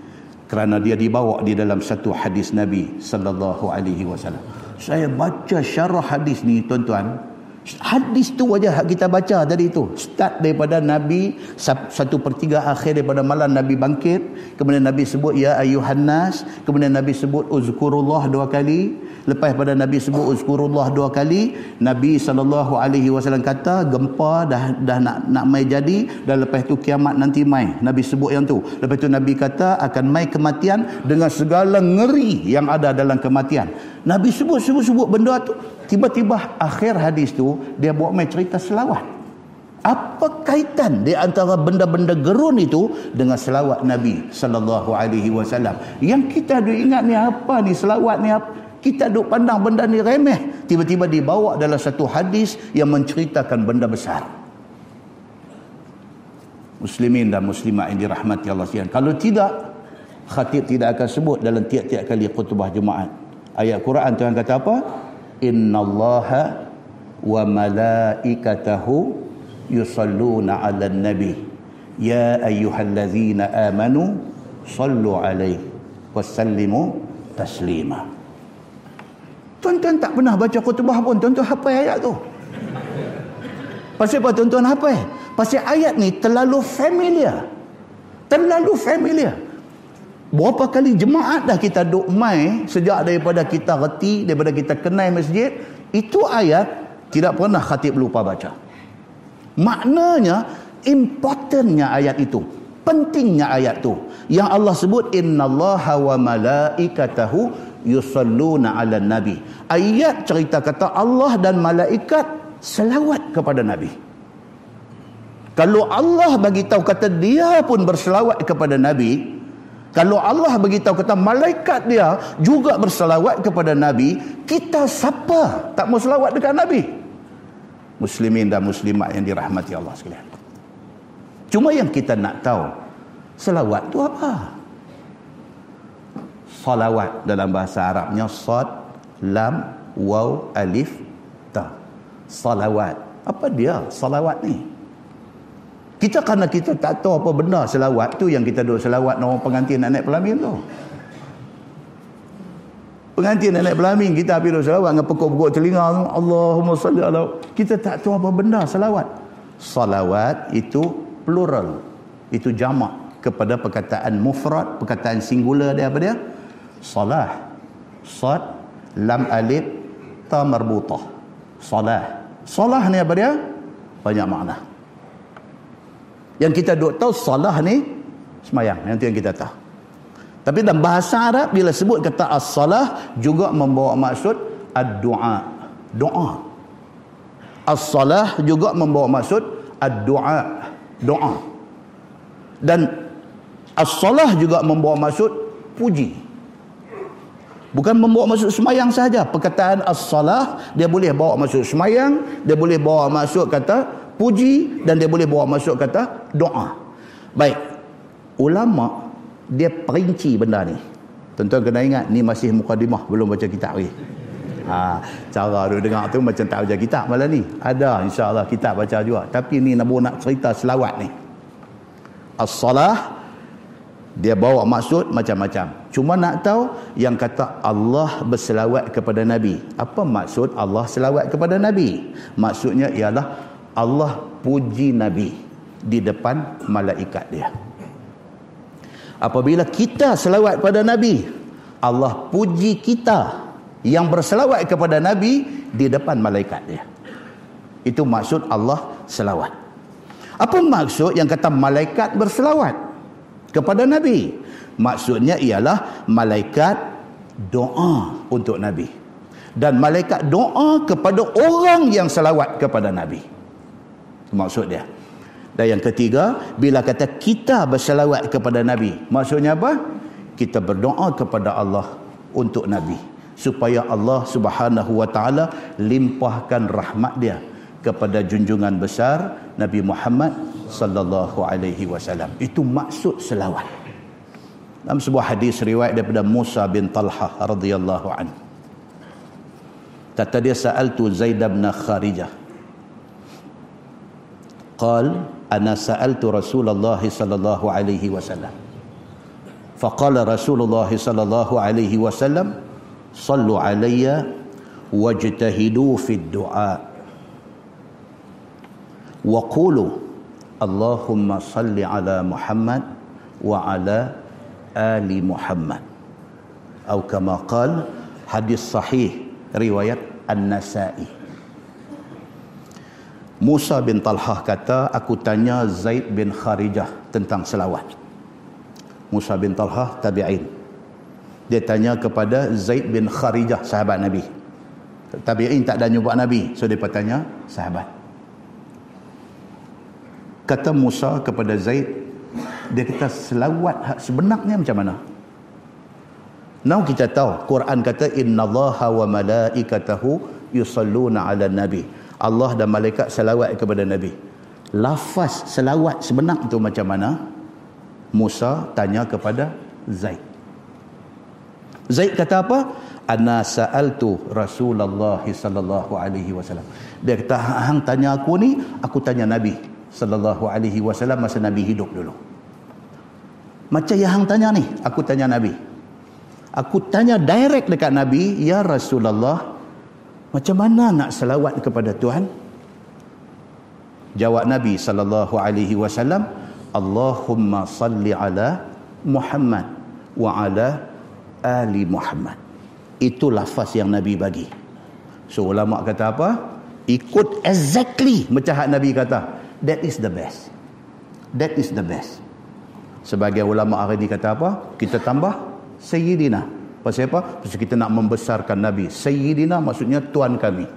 kerana dia dibawa di dalam satu hadis Nabi sallallahu alaihi wasallam. Saya baca syarah hadis ni tuan-tuan, Hadis tu aja kita baca tadi tu. Start daripada Nabi satu pertiga akhir daripada malam Nabi bangkit. Kemudian Nabi sebut ya ayuhan nas. Kemudian Nabi sebut uzkurullah dua kali. Lepas pada Nabi sebut uzkurullah dua kali. Nabi SAW kata gempa dah dah nak nak mai jadi. Dan lepas tu kiamat nanti mai. Nabi sebut yang tu. Lepas tu Nabi kata akan mai kematian dengan segala ngeri yang ada dalam kematian. Nabi sebut-sebut-sebut benda tu. Tiba-tiba akhir hadis tu dia buat main cerita selawat. Apa kaitan di antara benda-benda gerun itu dengan selawat Nabi sallallahu alaihi wasallam? Yang kita ada ingat ni apa ni selawat ni apa? Kita duk pandang benda ni remeh. Tiba-tiba dibawa dalam satu hadis yang menceritakan benda besar. Muslimin dan muslimat yang dirahmati Allah sekalian. Kalau tidak, khatib tidak akan sebut dalam tiap-tiap kali khutbah Jumaat. Ayat Quran Tuhan kata apa? innallaha wa malaikatahu yusalluna 'alan nabi. Ya ayyuhallazina amanu sallu 'alaihi wasallimu taslima. Tuan-tuan tak pernah baca khutbah pun. Tuan-tuan hafal ayat tu. Pasal apa tuan-tuan hafal? Pasal ayat ni terlalu familiar. Terlalu familiar Berapa kali jemaat dah kita duk mai sejak daripada kita reti, daripada kita kenal masjid, itu ayat tidak pernah khatib lupa baca. Maknanya importantnya ayat itu. Pentingnya ayat tu. Yang Allah sebut innallaha wa malaikatahu yusalluna ala nabi. Ayat cerita kata Allah dan malaikat selawat kepada nabi. Kalau Allah bagi tahu kata dia pun berselawat kepada nabi, kalau Allah beritahu kata malaikat dia juga berselawat kepada Nabi, kita siapa tak mau selawat dekat Nabi? Muslimin dan muslimat yang dirahmati Allah sekalian. Cuma yang kita nak tahu, selawat tu apa? salawat dalam bahasa Arabnya sad lam waw alif ta salawat apa dia salawat ni kita kerana kita tak tahu apa benda selawat tu yang kita duduk selawat orang pengantin nak naik pelamin tu. Pengantin nak naik pelamin kita habis duduk selawat dengan pekuk-pekuk telinga Allahumma salli ala. Kita tak tahu apa benda selawat. Salawat itu plural. Itu jamak kepada perkataan mufrad perkataan singular dia apa dia? Salah. Sad lam alif ta marbutah. Salah. Salah ni apa dia? Banyak makna yang kita duk tahu salah ni semayang. Yang tu yang kita tahu. Tapi dalam bahasa Arab bila sebut kata as-salah juga membawa maksud ad-du'a. Doa as-salah juga membawa maksud ad-du'a. Doa dan as-salah juga membawa maksud puji. Bukan membawa masuk semayang sahaja. Perkataan as-salah, dia boleh bawa masuk semayang, dia boleh bawa masuk kata puji, dan dia boleh bawa masuk kata doa. Baik. Ulama, dia perinci benda ni. Tuan-tuan kena ingat, ni masih mukadimah, belum baca kitab lagi. Ha, cara dia dengar tu macam tak baca kitab malah ni. Ada insyaAllah kitab baca juga. Tapi ni nak nak cerita selawat ni. As-salah, dia bawa maksud macam-macam. Cuma nak tahu yang kata Allah berselawat kepada Nabi. Apa maksud Allah selawat kepada Nabi? Maksudnya ialah Allah puji Nabi di depan malaikat dia. Apabila kita selawat kepada Nabi, Allah puji kita yang berselawat kepada Nabi di depan malaikat dia. Itu maksud Allah selawat. Apa maksud yang kata malaikat berselawat? kepada Nabi. Maksudnya ialah malaikat doa untuk Nabi. Dan malaikat doa kepada orang yang selawat kepada Nabi. Maksud dia. Dan yang ketiga, bila kata kita berselawat kepada Nabi. Maksudnya apa? Kita berdoa kepada Allah untuk Nabi. Supaya Allah subhanahu wa ta'ala limpahkan rahmat dia kepada junjungan besar Nabi Muhammad sallallahu alaihi wasallam. Itu maksud selawat. Dalam sebuah hadis riwayat daripada Musa bin Talha radhiyallahu an. Kata dia sa'altu Zaid bin Kharijah. قال أنا سألت رسول الله صلى الله عليه وسلم. فقال رسول الله صلى الله عليه وسلم صلوا علي واجتهدوا في الدعاء. وقولوا اللهم صل على محمد وعلى آل محمد. أو كما قال حديث صحيح رواية النسائي. Musa bin Talhah kata aku tanya Zaid bin Kharijah tentang selawat. Musa bin Talhah tabi'in. Dia tanya kepada Zaid bin Kharijah sahabat Nabi. Tabi'in tak ada nyubak Nabi so dia tanya sahabat. Kata Musa kepada Zaid dia kata selawat sebenarnya macam mana? Now kita tahu Quran kata innallaha wa malaikatahu yusalluna ala nabi Allah dan malaikat selawat kepada nabi. Lafaz selawat sebenar itu macam mana? Musa tanya kepada Zaid. Zaid kata apa? Ana sa'altu Rasulullah sallallahu alaihi wasallam. Dia kata hang tanya aku ni aku tanya nabi sallallahu alaihi wasallam masa Nabi hidup dulu. Macam yang hang tanya ni, aku tanya Nabi. Aku tanya direct dekat Nabi, ya Rasulullah, macam mana nak selawat kepada Tuhan? Jawab Nabi sallallahu alaihi wasallam, Allahumma salli ala Muhammad wa ala ali Muhammad. Itu lafaz yang Nabi bagi. So ulama kata apa? Ikut exactly macam Nabi kata that is the best that is the best sebagai ulama hari ini kata apa kita tambah sayyidina pasal apa pasal kita nak membesarkan nabi. Sayyidina maksudnya tuan kami.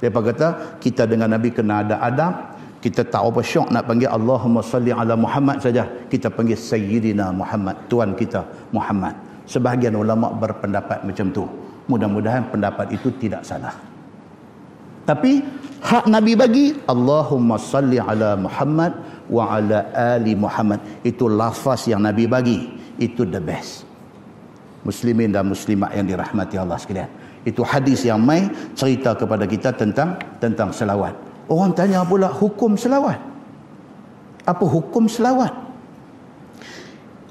Dia kata? Kita dengan nabi kena ada adab. Kita tak apa syok nak panggil Allahumma salli ala Muhammad saja. Kita panggil sayyidina Muhammad tuan kita Muhammad. Sebahagian ulama berpendapat macam tu. Mudah-mudahan pendapat itu tidak salah. Tapi hak Nabi bagi Allahumma salli ala Muhammad wa ala ali Muhammad. Itu lafaz yang Nabi bagi. Itu the best. Muslimin dan muslimat yang dirahmati Allah sekalian. Itu hadis yang mai cerita kepada kita tentang tentang selawat. Orang tanya pula hukum selawat. Apa hukum selawat?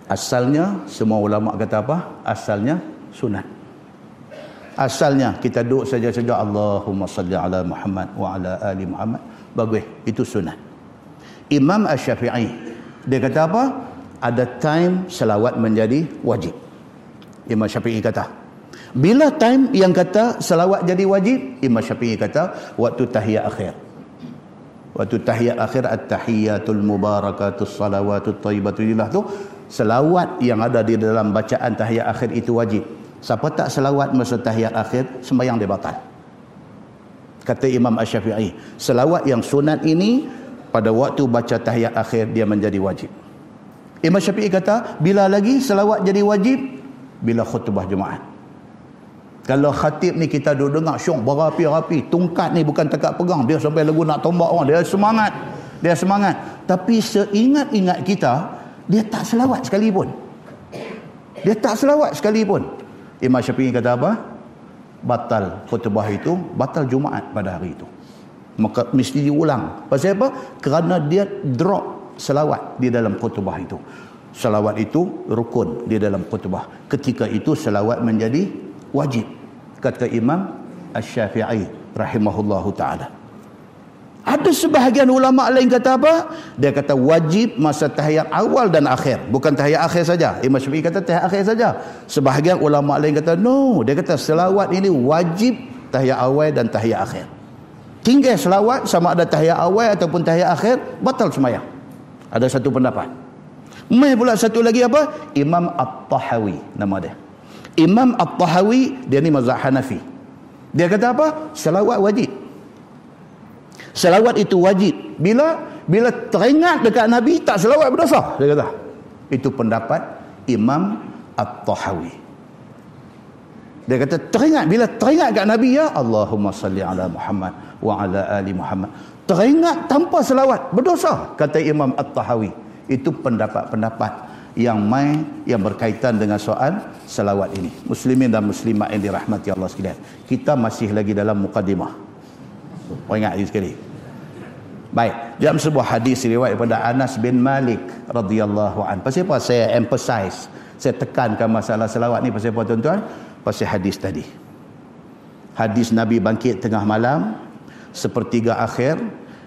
Asalnya semua ulama kata apa? Asalnya sunat. Asalnya kita duduk saja-saja Allahumma salli ala Muhammad wa ala ali Muhammad. Bagus, itu sunat. Imam Asy-Syafi'i dia kata apa? Ada time selawat menjadi wajib. Imam Syafi'i kata. Bila time yang kata selawat jadi wajib, Imam Syafi'i kata waktu tahiyat akhir. Waktu tahiyat akhir at-tahiyatul mubarakatus salawatut thayyibatul tu selawat yang ada di dalam bacaan tahiyat akhir itu wajib. Siapa tak selawat masa tahiyat akhir, sembahyang dia batal. Kata Imam Asy-Syafi'i, selawat yang sunat ini pada waktu baca tahiyat akhir dia menjadi wajib. Imam Syafi'i kata, bila lagi selawat jadi wajib? Bila khutbah Jumaat. Kalau khatib ni kita duduk dengar syong berapi-rapi, tungkat ni bukan tekak pegang, dia sampai lagu nak tombak orang, dia semangat. Dia semangat. Tapi seingat-ingat kita, dia tak selawat sekalipun. Dia tak selawat sekalipun. Imam Syafi'i kata apa? Batal khutbah itu, batal Jumaat pada hari itu. Maka mesti diulang. Pasal apa? Kerana dia drop selawat di dalam khutbah itu. Selawat itu rukun di dalam khutbah. Ketika itu selawat menjadi wajib. Kata Imam Ash-Syafi'i rahimahullahu taala. Ada sebahagian ulama lain kata apa? Dia kata wajib masa tahiyat awal dan akhir. Bukan tahiyat akhir saja. Imam Syafi'i kata tahiyat akhir saja. Sebahagian ulama lain kata no. Dia kata selawat ini wajib tahiyat awal dan tahiyat akhir. Tinggal selawat sama ada tahiyat awal ataupun tahiyat akhir batal semayang. Ada satu pendapat. Mai pula satu lagi apa? Imam At-Tahawi nama dia. Imam At-Tahawi dia ni mazhab Hanafi. Dia kata apa? Selawat wajib. Selawat itu wajib. Bila bila teringat dekat Nabi tak selawat berdosa. Dia kata. Itu pendapat Imam At-Tahawi. Dia kata teringat bila teringat dekat Nabi ya Allahumma salli ala Muhammad wa ala ali Muhammad teringat tanpa selawat berdosa kata Imam At-Tahawi itu pendapat-pendapat yang mai yang berkaitan dengan soal selawat ini. Muslimin dan muslimat yang dirahmati Allah sekalian. Kita masih lagi dalam mukadimah oh, ingat ini sekali. Baik dalam sebuah hadis riwayat daripada Anas bin Malik radhiyallahu an. Pasal apa? Saya emphasize saya tekankan masalah selawat ni pasal apa tuan-tuan? Pasal hadis tadi. Hadis Nabi bangkit tengah malam sepertiga akhir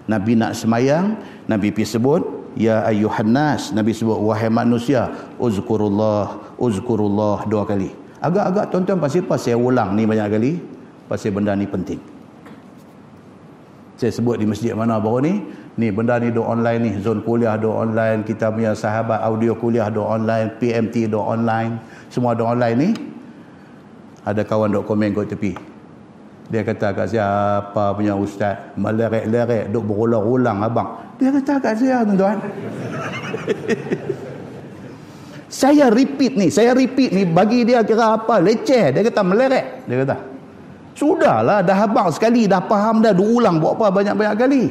Nabi nak semayang Nabi pergi sebut Ya ayuhan nas Nabi sebut wahai manusia Uzkurullah Uzkurullah dua kali. Agak-agak tuan-tuan pasal apa saya ulang ni banyak kali? Pasal benda ni penting. Saya sebut di masjid mana baru ni Ni benda ni do online ni Zon kuliah do online Kita punya sahabat audio kuliah do online PMT do online Semua do online ni Ada kawan do komen kat tepi. Dia kata kat saya apa punya ustaz? Melerek-lerek duk berulang-ulang abang. Dia kata kat saya tuan-tuan. saya repeat ni, saya repeat ni bagi dia kira apa? Leceh. Dia kata melerek. Dia kata. Sudahlah dah abang sekali dah faham dah duk ulang buat apa banyak-banyak kali.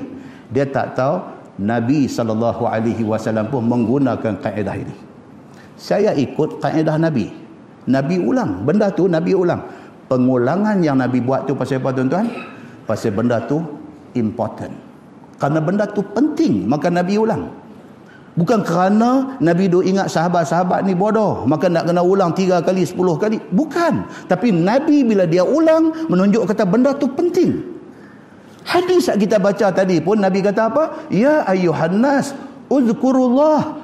Dia tak tahu Nabi sallallahu alaihi wasallam pun menggunakan kaedah ini. Saya ikut kaedah Nabi. Nabi ulang, benda tu Nabi ulang pengulangan yang Nabi buat tu pasal apa tuan-tuan? Pasal benda tu important. Karena benda tu penting, maka Nabi ulang. Bukan kerana Nabi do ingat sahabat-sahabat ni bodoh, maka nak kena ulang tiga kali, sepuluh kali. Bukan. Tapi Nabi bila dia ulang, menunjuk kata benda tu penting. Hadis yang kita baca tadi pun Nabi kata apa? Ya ayuhan nas, uzkurullah.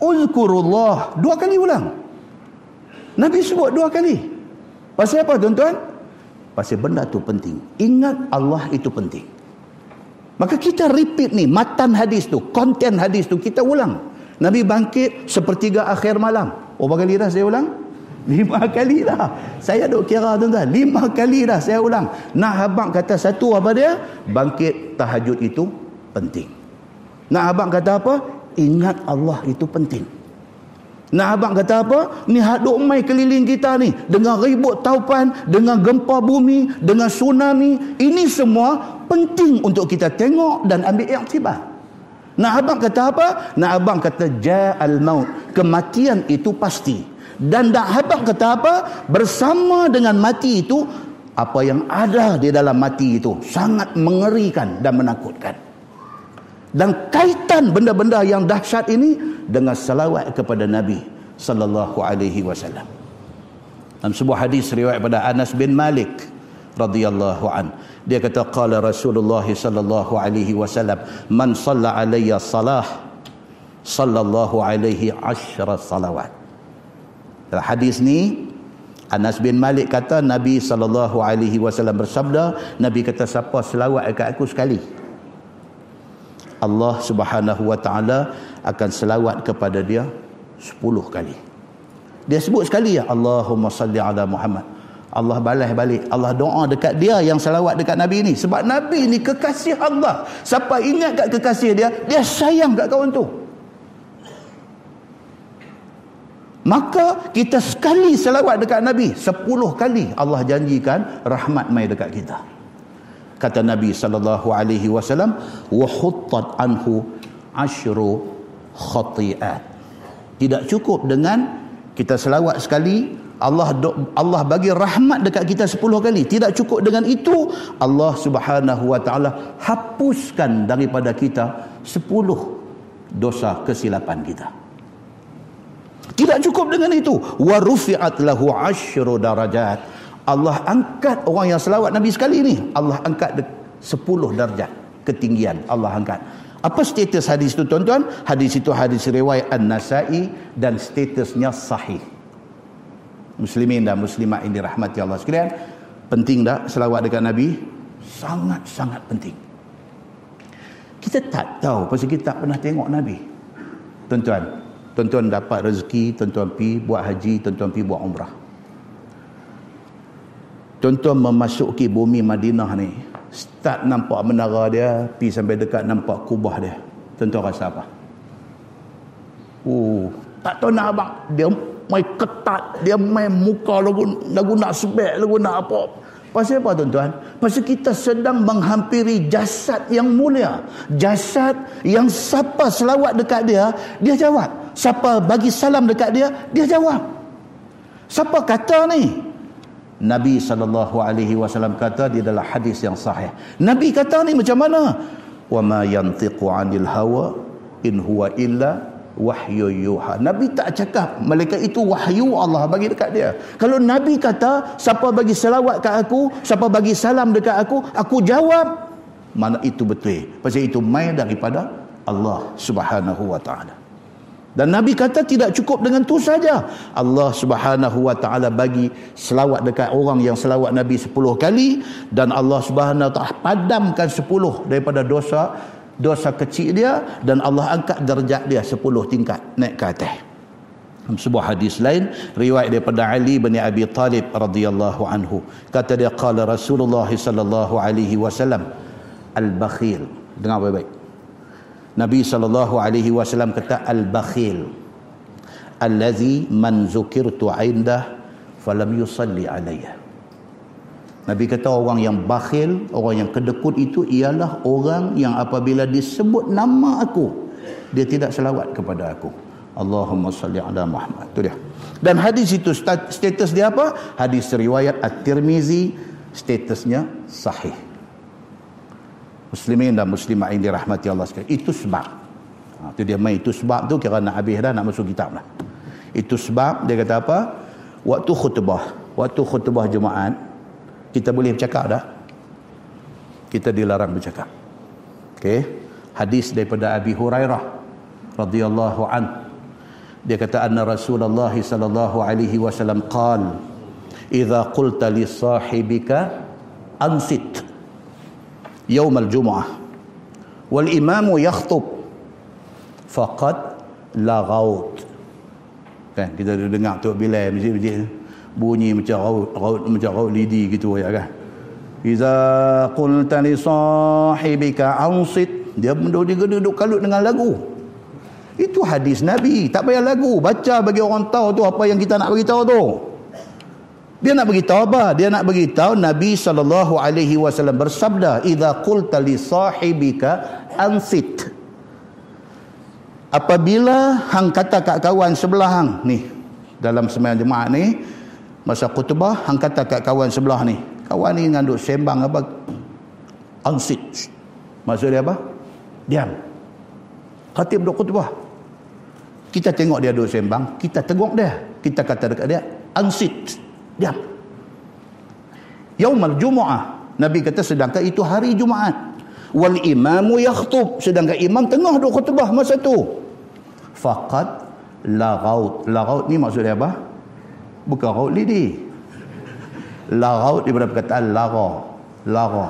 Uzkurullah. Dua kali ulang. Nabi sebut dua kali. Pasal apa tuan-tuan? Pasal benda tu penting. Ingat Allah itu penting. Maka kita repeat ni matan hadis tu, konten hadis tu kita ulang. Nabi bangkit sepertiga akhir malam. Oh berapa kali dah saya ulang? Lima kali dah. Saya duk kira tuan-tuan. Lima kali dah saya ulang. Nak abang kata satu apa dia? Bangkit tahajud itu penting. Nak abang kata apa? Ingat Allah itu penting. Nah abang kata apa? Ni haduk mai keliling kita ni. Dengan ribut taupan, dengan gempa bumi, dengan tsunami. Ini semua penting untuk kita tengok dan ambil iktibar. Nah abang kata apa? Nah abang kata ja'al maut. Kematian itu pasti. dan tak habaq kata apa bersama dengan mati itu apa yang ada di dalam mati itu sangat mengerikan dan menakutkan dan kaitan benda-benda yang dahsyat ini dengan salawat kepada Nabi sallallahu alaihi wasallam. Dalam sebuah hadis riwayat pada Anas bin Malik radhiyallahu an. Dia kata qala Rasulullah sallallahu alaihi wasallam man shalla alayya salah sallallahu alaihi asyra salawat. Dalam hadis ni Anas bin Malik kata Nabi sallallahu alaihi wasallam bersabda, Nabi kata siapa selawat dekat aku sekali. Allah Subhanahu wa taala akan selawat kepada dia 10 kali. Dia sebut sekali ya Allahumma salli ala Muhammad. Allah balas balik. Allah doa dekat dia yang selawat dekat Nabi ni. Sebab Nabi ni kekasih Allah. Siapa ingat kat kekasih dia, dia sayang kat kawan tu. Maka kita sekali selawat dekat Nabi, sepuluh kali Allah janjikan rahmat mai dekat kita. Kata Nabi sallallahu alaihi wasallam, "Wa huttat anhu asyru khati'at." Tidak cukup dengan kita selawat sekali, Allah Allah bagi rahmat dekat kita sepuluh kali. Tidak cukup dengan itu, Allah Subhanahu wa taala hapuskan daripada kita sepuluh dosa kesilapan kita. Tidak cukup dengan itu. Wa rufi'at lahu asyru darajat. Allah angkat orang yang selawat Nabi sekali ni. Allah angkat 10 darjat ketinggian Allah angkat. Apa status hadis itu tuan-tuan? Hadis itu hadis riwayat An-Nasai dan statusnya sahih. Muslimin dan muslimat ini rahmati Allah sekalian. Penting tak selawat dekat Nabi? Sangat-sangat penting. Kita tak tahu pasal kita tak pernah tengok Nabi. Tuan-tuan, Tuan-tuan dapat rezeki, tuan-tuan pi buat haji, tuan-tuan pi buat umrah. Tuan-tuan memasuki bumi Madinah ni, start nampak menara dia, pi sampai dekat nampak kubah dia. Tuan-tuan rasa apa? Oh, tak tahu nak abang. Dia main ketat, dia main muka lagu, lagu nak sebek, lagu nak apa. Pasal apa tuan-tuan? Pasal kita sedang menghampiri jasad yang mulia. Jasad yang siapa selawat dekat dia, dia jawab. Siapa bagi salam dekat dia, dia jawab. Siapa kata ni? Nabi SAW kata di dalam hadis yang sahih. Nabi kata ni macam mana? Wa ma yantiqu anil hawa in huwa illa wahyu yuha. Nabi tak cakap malaikat itu wahyu Allah bagi dekat dia. Kalau Nabi kata siapa bagi selawat kat aku, siapa bagi salam dekat aku, aku jawab mana itu betul. Pasal itu mai daripada Allah Subhanahu wa taala. Dan Nabi kata tidak cukup dengan tu saja. Allah Subhanahu wa taala bagi selawat dekat orang yang selawat Nabi 10 kali. Dan Allah Subhanahu wa taala padamkan 10 daripada dosa dosa kecil dia. Dan Allah angkat darjat dia 10 tingkat naik ke atas. Dalam sebuah hadis lain riwayat daripada Ali bin Abi Talib radhiyallahu anhu. Kata dia qala Rasulullah sallallahu alaihi wasallam al-bakhil dengar baik-baik Nabi sallallahu alaihi wasallam kata al-bakhil allazi man zukirtu indah falam yusalli alayya Nabi kata orang yang bakhil, orang yang kedekut itu ialah orang yang apabila disebut nama aku, dia tidak selawat kepada aku. Allahumma salli ala Muhammad. Itu dia. Dan hadis itu status dia apa? Hadis riwayat At-Tirmizi statusnya sahih. Muslimin dan muslimah ini rahmati Allah sekalian. Itu sebab. Ha, itu dia main itu sebab tu kira nak habis dah nak masuk kitab lah. Itu sebab dia kata apa? Waktu khutbah, waktu khutbah Jumaat, kita boleh bercakap dah kita dilarang bercakap okey hadis daripada Abi Hurairah radhiyallahu an dia kata anna Rasulullah sallallahu alaihi wasallam qal idza qulta li sahibika ansit يوم الجمعة والإمام يخطب فقد لغوت kan kita dengar tu bila masjid-masjid bunyi macam raut, raut macam raut lidi gitu ya kan iza qulta li sahibika ansit dia duduk duduk kalut dengan lagu itu hadis nabi tak payah lagu baca bagi orang tahu tu apa yang kita nak bagi tahu tu dia nak bagi tahu apa dia nak bagi tahu nabi sallallahu alaihi wasallam bersabda iza qulta li sahibika ansit. Apabila hang kata kat kawan sebelah hang ni dalam sembahyang jemaah ni masa khutbah hang kata kat kawan sebelah ni kawan ni nganduk sembang apa? Ansit. Maksud dia apa? Diam. Khatib duk khutbah. Kita tengok dia duk sembang kita tengok dia. Kita kata dekat dia ansit diam. Yaumal jumu'ah. Nabi kata sedangkan itu hari jumaat. Wal imamu yakhtub. Sedangkan imam tengah duk khutbah masa tu. Faqad lagaut. Lagaut ni maksud dia apa? Bukan raut lidi. Lagaut daripada perkataan? Lara lara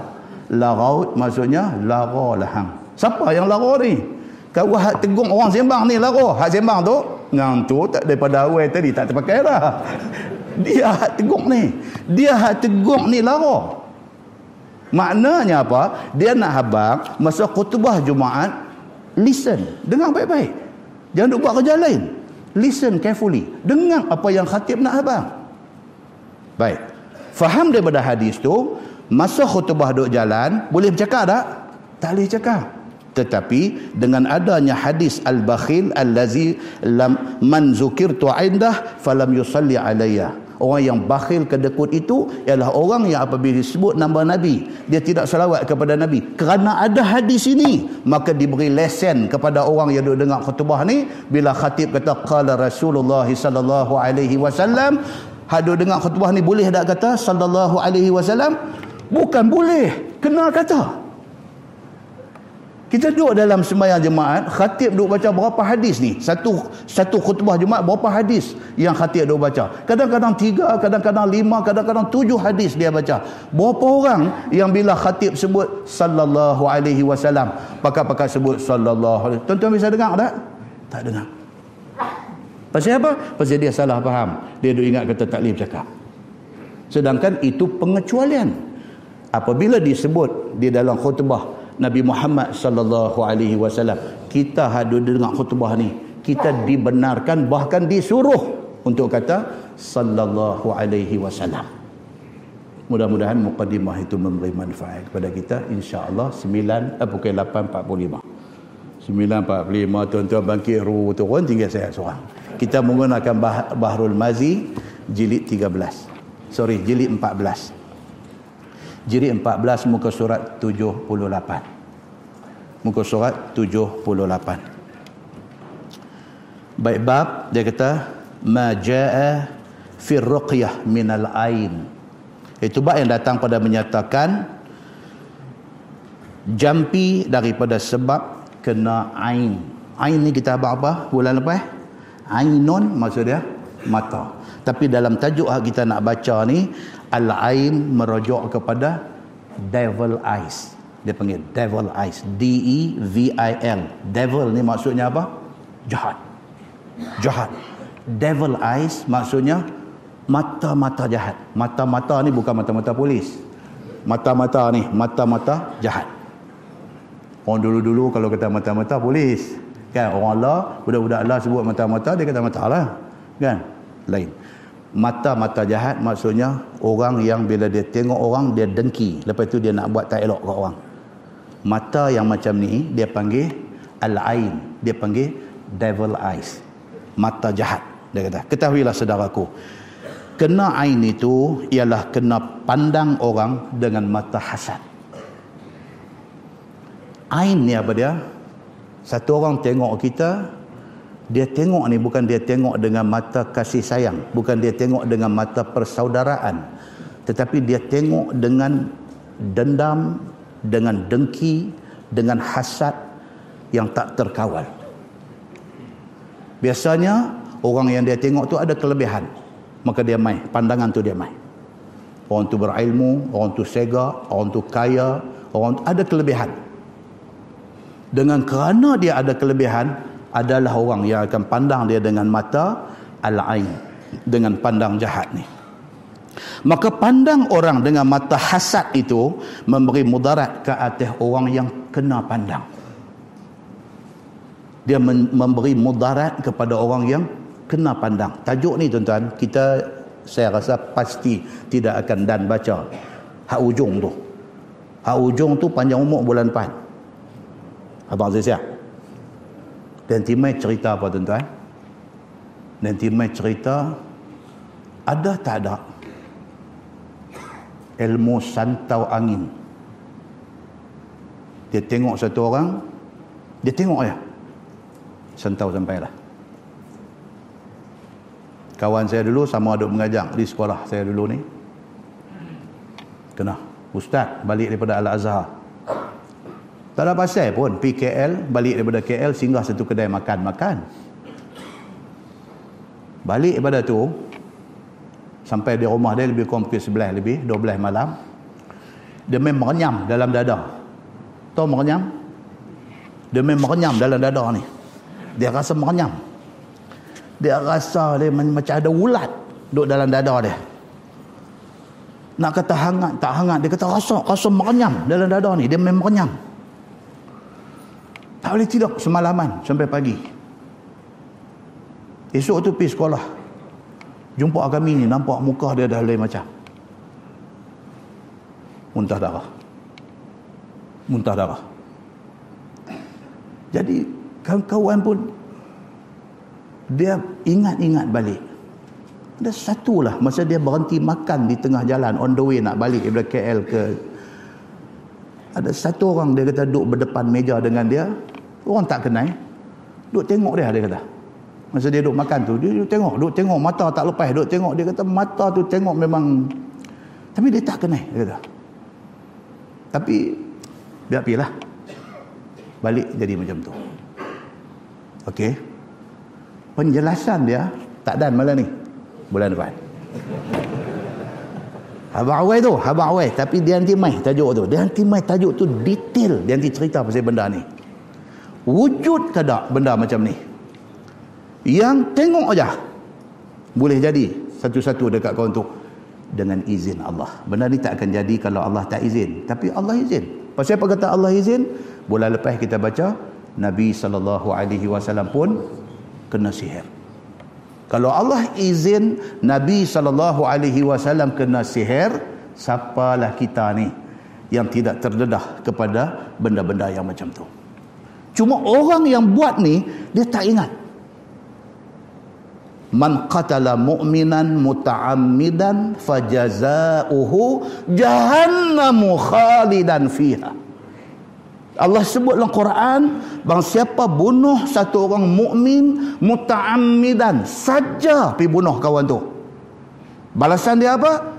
lagaut maksudnya lara lahang. Siapa yang lara ni? Kau hak tegung orang sembang ni lara hak sembang tu ngang tu tak daripada awal tadi tak terpakai lah dia hak tegung ni. Dia hak tegung ni lara. Maknanya apa? Dia nak habang masa khutbah Jumaat listen. Dengar baik-baik. Jangan duk buat kerja lain. Listen carefully. Dengar apa yang khatib nak abang baik. Faham daripada hadis tu? Masa khutbah duk jalan boleh bercakap tak? Tak boleh cakap. Tetapi dengan adanya hadis al-bakhil allazi lam man zukirtu indah falam yusalli alayya Orang yang bakhil kedekut itu ialah orang yang apabila disebut nama Nabi, dia tidak salawat kepada Nabi. Kerana ada hadis ini, maka diberi lesen kepada orang yang duduk dengar khutbah ni bila khatib kata qala Rasulullah sallallahu alaihi wasallam, hadu dengar khutbah ni boleh tak kata sallallahu alaihi wasallam? Bukan boleh, kena kata. Kita duduk dalam sembahyang jemaat, khatib duduk baca berapa hadis ni? Satu satu khutbah jemaat berapa hadis yang khatib duduk baca? Kadang-kadang tiga, kadang-kadang lima, kadang-kadang tujuh hadis dia baca. Berapa orang yang bila khatib sebut sallallahu alaihi wasallam, pakar-pakar sebut sallallahu alaihi. Tuan-tuan bisa dengar tak? Tak dengar. Pasal apa? Pasal dia salah faham. Dia duk ingat kata tak boleh bercakap. Sedangkan itu pengecualian. Apabila disebut di dalam khutbah Nabi Muhammad sallallahu alaihi wasallam. Kita hadir dengar khutbah ni, kita dibenarkan bahkan disuruh untuk kata sallallahu alaihi wasallam. Mudah-mudahan mukadimah itu memberi manfaat kepada kita insya-Allah 9 eh, pukul 8.45. 9.45 tuan-tuan bangkit ru turun tinggal saya seorang. Kita menggunakan bah Bahrul Mazi jilid 13. Sorry, jilid 14. Jilid 14 muka surat 78. Muka surat 78. Baik bab dia kata ma jaa fi ruqyah min al ain. Itu bab yang datang pada menyatakan jampi daripada sebab kena ain. Ain ni kita abang apa bulan lepas? Ainun maksud dia mata. Tapi dalam tajuk kita nak baca ni Al-Ain merujuk kepada Devil Eyes. Dia panggil Devil Eyes. D-E-V-I-L. Devil ni maksudnya apa? Jahat. Jahat. Devil Eyes maksudnya mata-mata jahat. Mata-mata ni bukan mata-mata polis. Mata-mata ni, mata-mata jahat. Orang dulu-dulu kalau kata mata-mata polis. Kan? Orang Allah, budak-budak Allah sebut mata-mata, dia kata mata lah. Kan? Lain mata-mata jahat maksudnya orang yang bila dia tengok orang dia dengki. Lepas tu dia nak buat tak elok kat orang. Mata yang macam ni dia panggil al-ain. Dia panggil devil eyes. Mata jahat dia kata. Ketahuilah saudaraku kena ain itu ialah kena pandang orang dengan mata hasad. Ain ni apa dia? Satu orang tengok kita dia tengok ni bukan dia tengok dengan mata kasih sayang bukan dia tengok dengan mata persaudaraan tetapi dia tengok dengan dendam dengan dengki dengan hasad yang tak terkawal. Biasanya orang yang dia tengok tu ada kelebihan maka dia mai pandangan tu dia mai orang tu berilmu orang tu sega orang tu kaya orang tu ada kelebihan. Dengan kerana dia ada kelebihan adalah orang yang akan pandang dia dengan mata al-ain dengan pandang jahat ni. Maka pandang orang dengan mata hasad itu memberi mudarat ke atas orang yang kena pandang. Dia memberi mudarat kepada orang yang kena pandang. Tajuk ni tuan-tuan kita saya rasa pasti tidak akan dan baca. Hak ujung tu. Hak ujung tu panjang umur bulan depan. Abang saya siap dan Timai cerita apa tuan-tuan? Nanti mai cerita ada tak ada ilmu santau angin. Dia tengok satu orang, dia tengok ya. Santau sampailah. Kawan saya dulu sama ada mengajar di sekolah saya dulu ni. Kena ustaz balik daripada Al-Azhar. Tak ada pasal pun. PKL balik daripada KL singgah satu kedai makan-makan. Balik daripada tu sampai di rumah dia lebih kurang pukul 11 lebih 12 malam dia main merenyam dalam dada. Tahu merenyam? Dia main merenyam dalam dada ni. Dia rasa merenyam. Dia rasa dia macam ada ulat duduk dalam dada dia. Nak kata hangat tak hangat dia kata rasa rasa merenyam dalam dada ni. Dia main merenyam tak boleh tidur semalaman sampai pagi esok tu pergi sekolah Jumpa kami ni nampak muka dia dah lain macam. Muntah darah. Muntah darah. Jadi kawan-kawan pun dia ingat-ingat balik. Ada satu lah masa dia berhenti makan di tengah jalan on the way nak balik daripada KL ke ada satu orang dia kata duduk berdepan meja dengan dia orang tak kenal duduk tengok dia dia kata Masa dia duduk makan tu, dia duduk tengok, duduk tengok, mata tak lepas, duduk tengok. Dia kata mata tu tengok memang... Tapi dia tak kenal, dia kata. Tapi, biar lah. Balik jadi macam tu. Okey. Penjelasan dia, tak dan malam ni. Bulan depan. Abang Awai tu, Abang Awai. Tapi dia nanti mai tajuk tu. Dia nanti mai tajuk tu detail. Dia nanti cerita pasal benda ni. Wujud ke tak benda macam ni? yang tengok aja. Boleh jadi satu-satu dekat kau tu dengan izin Allah. Benda ni tak akan jadi kalau Allah tak izin. Tapi Allah izin. Pasal apa kata Allah izin? Bulan lepas kita baca Nabi SAW pun kena sihir. Kalau Allah izin Nabi SAW kena sihir siapalah kita ni yang tidak terdedah kepada benda-benda yang macam tu cuma orang yang buat ni dia tak ingat. Man qatala mu'minan muta'ammidan fajazauhu jahannamu khalidan fiha. Allah sebut dalam Quran bang siapa bunuh satu orang mukmin muta'ammidan saja pi bunuh kawan tu. Balasan dia apa?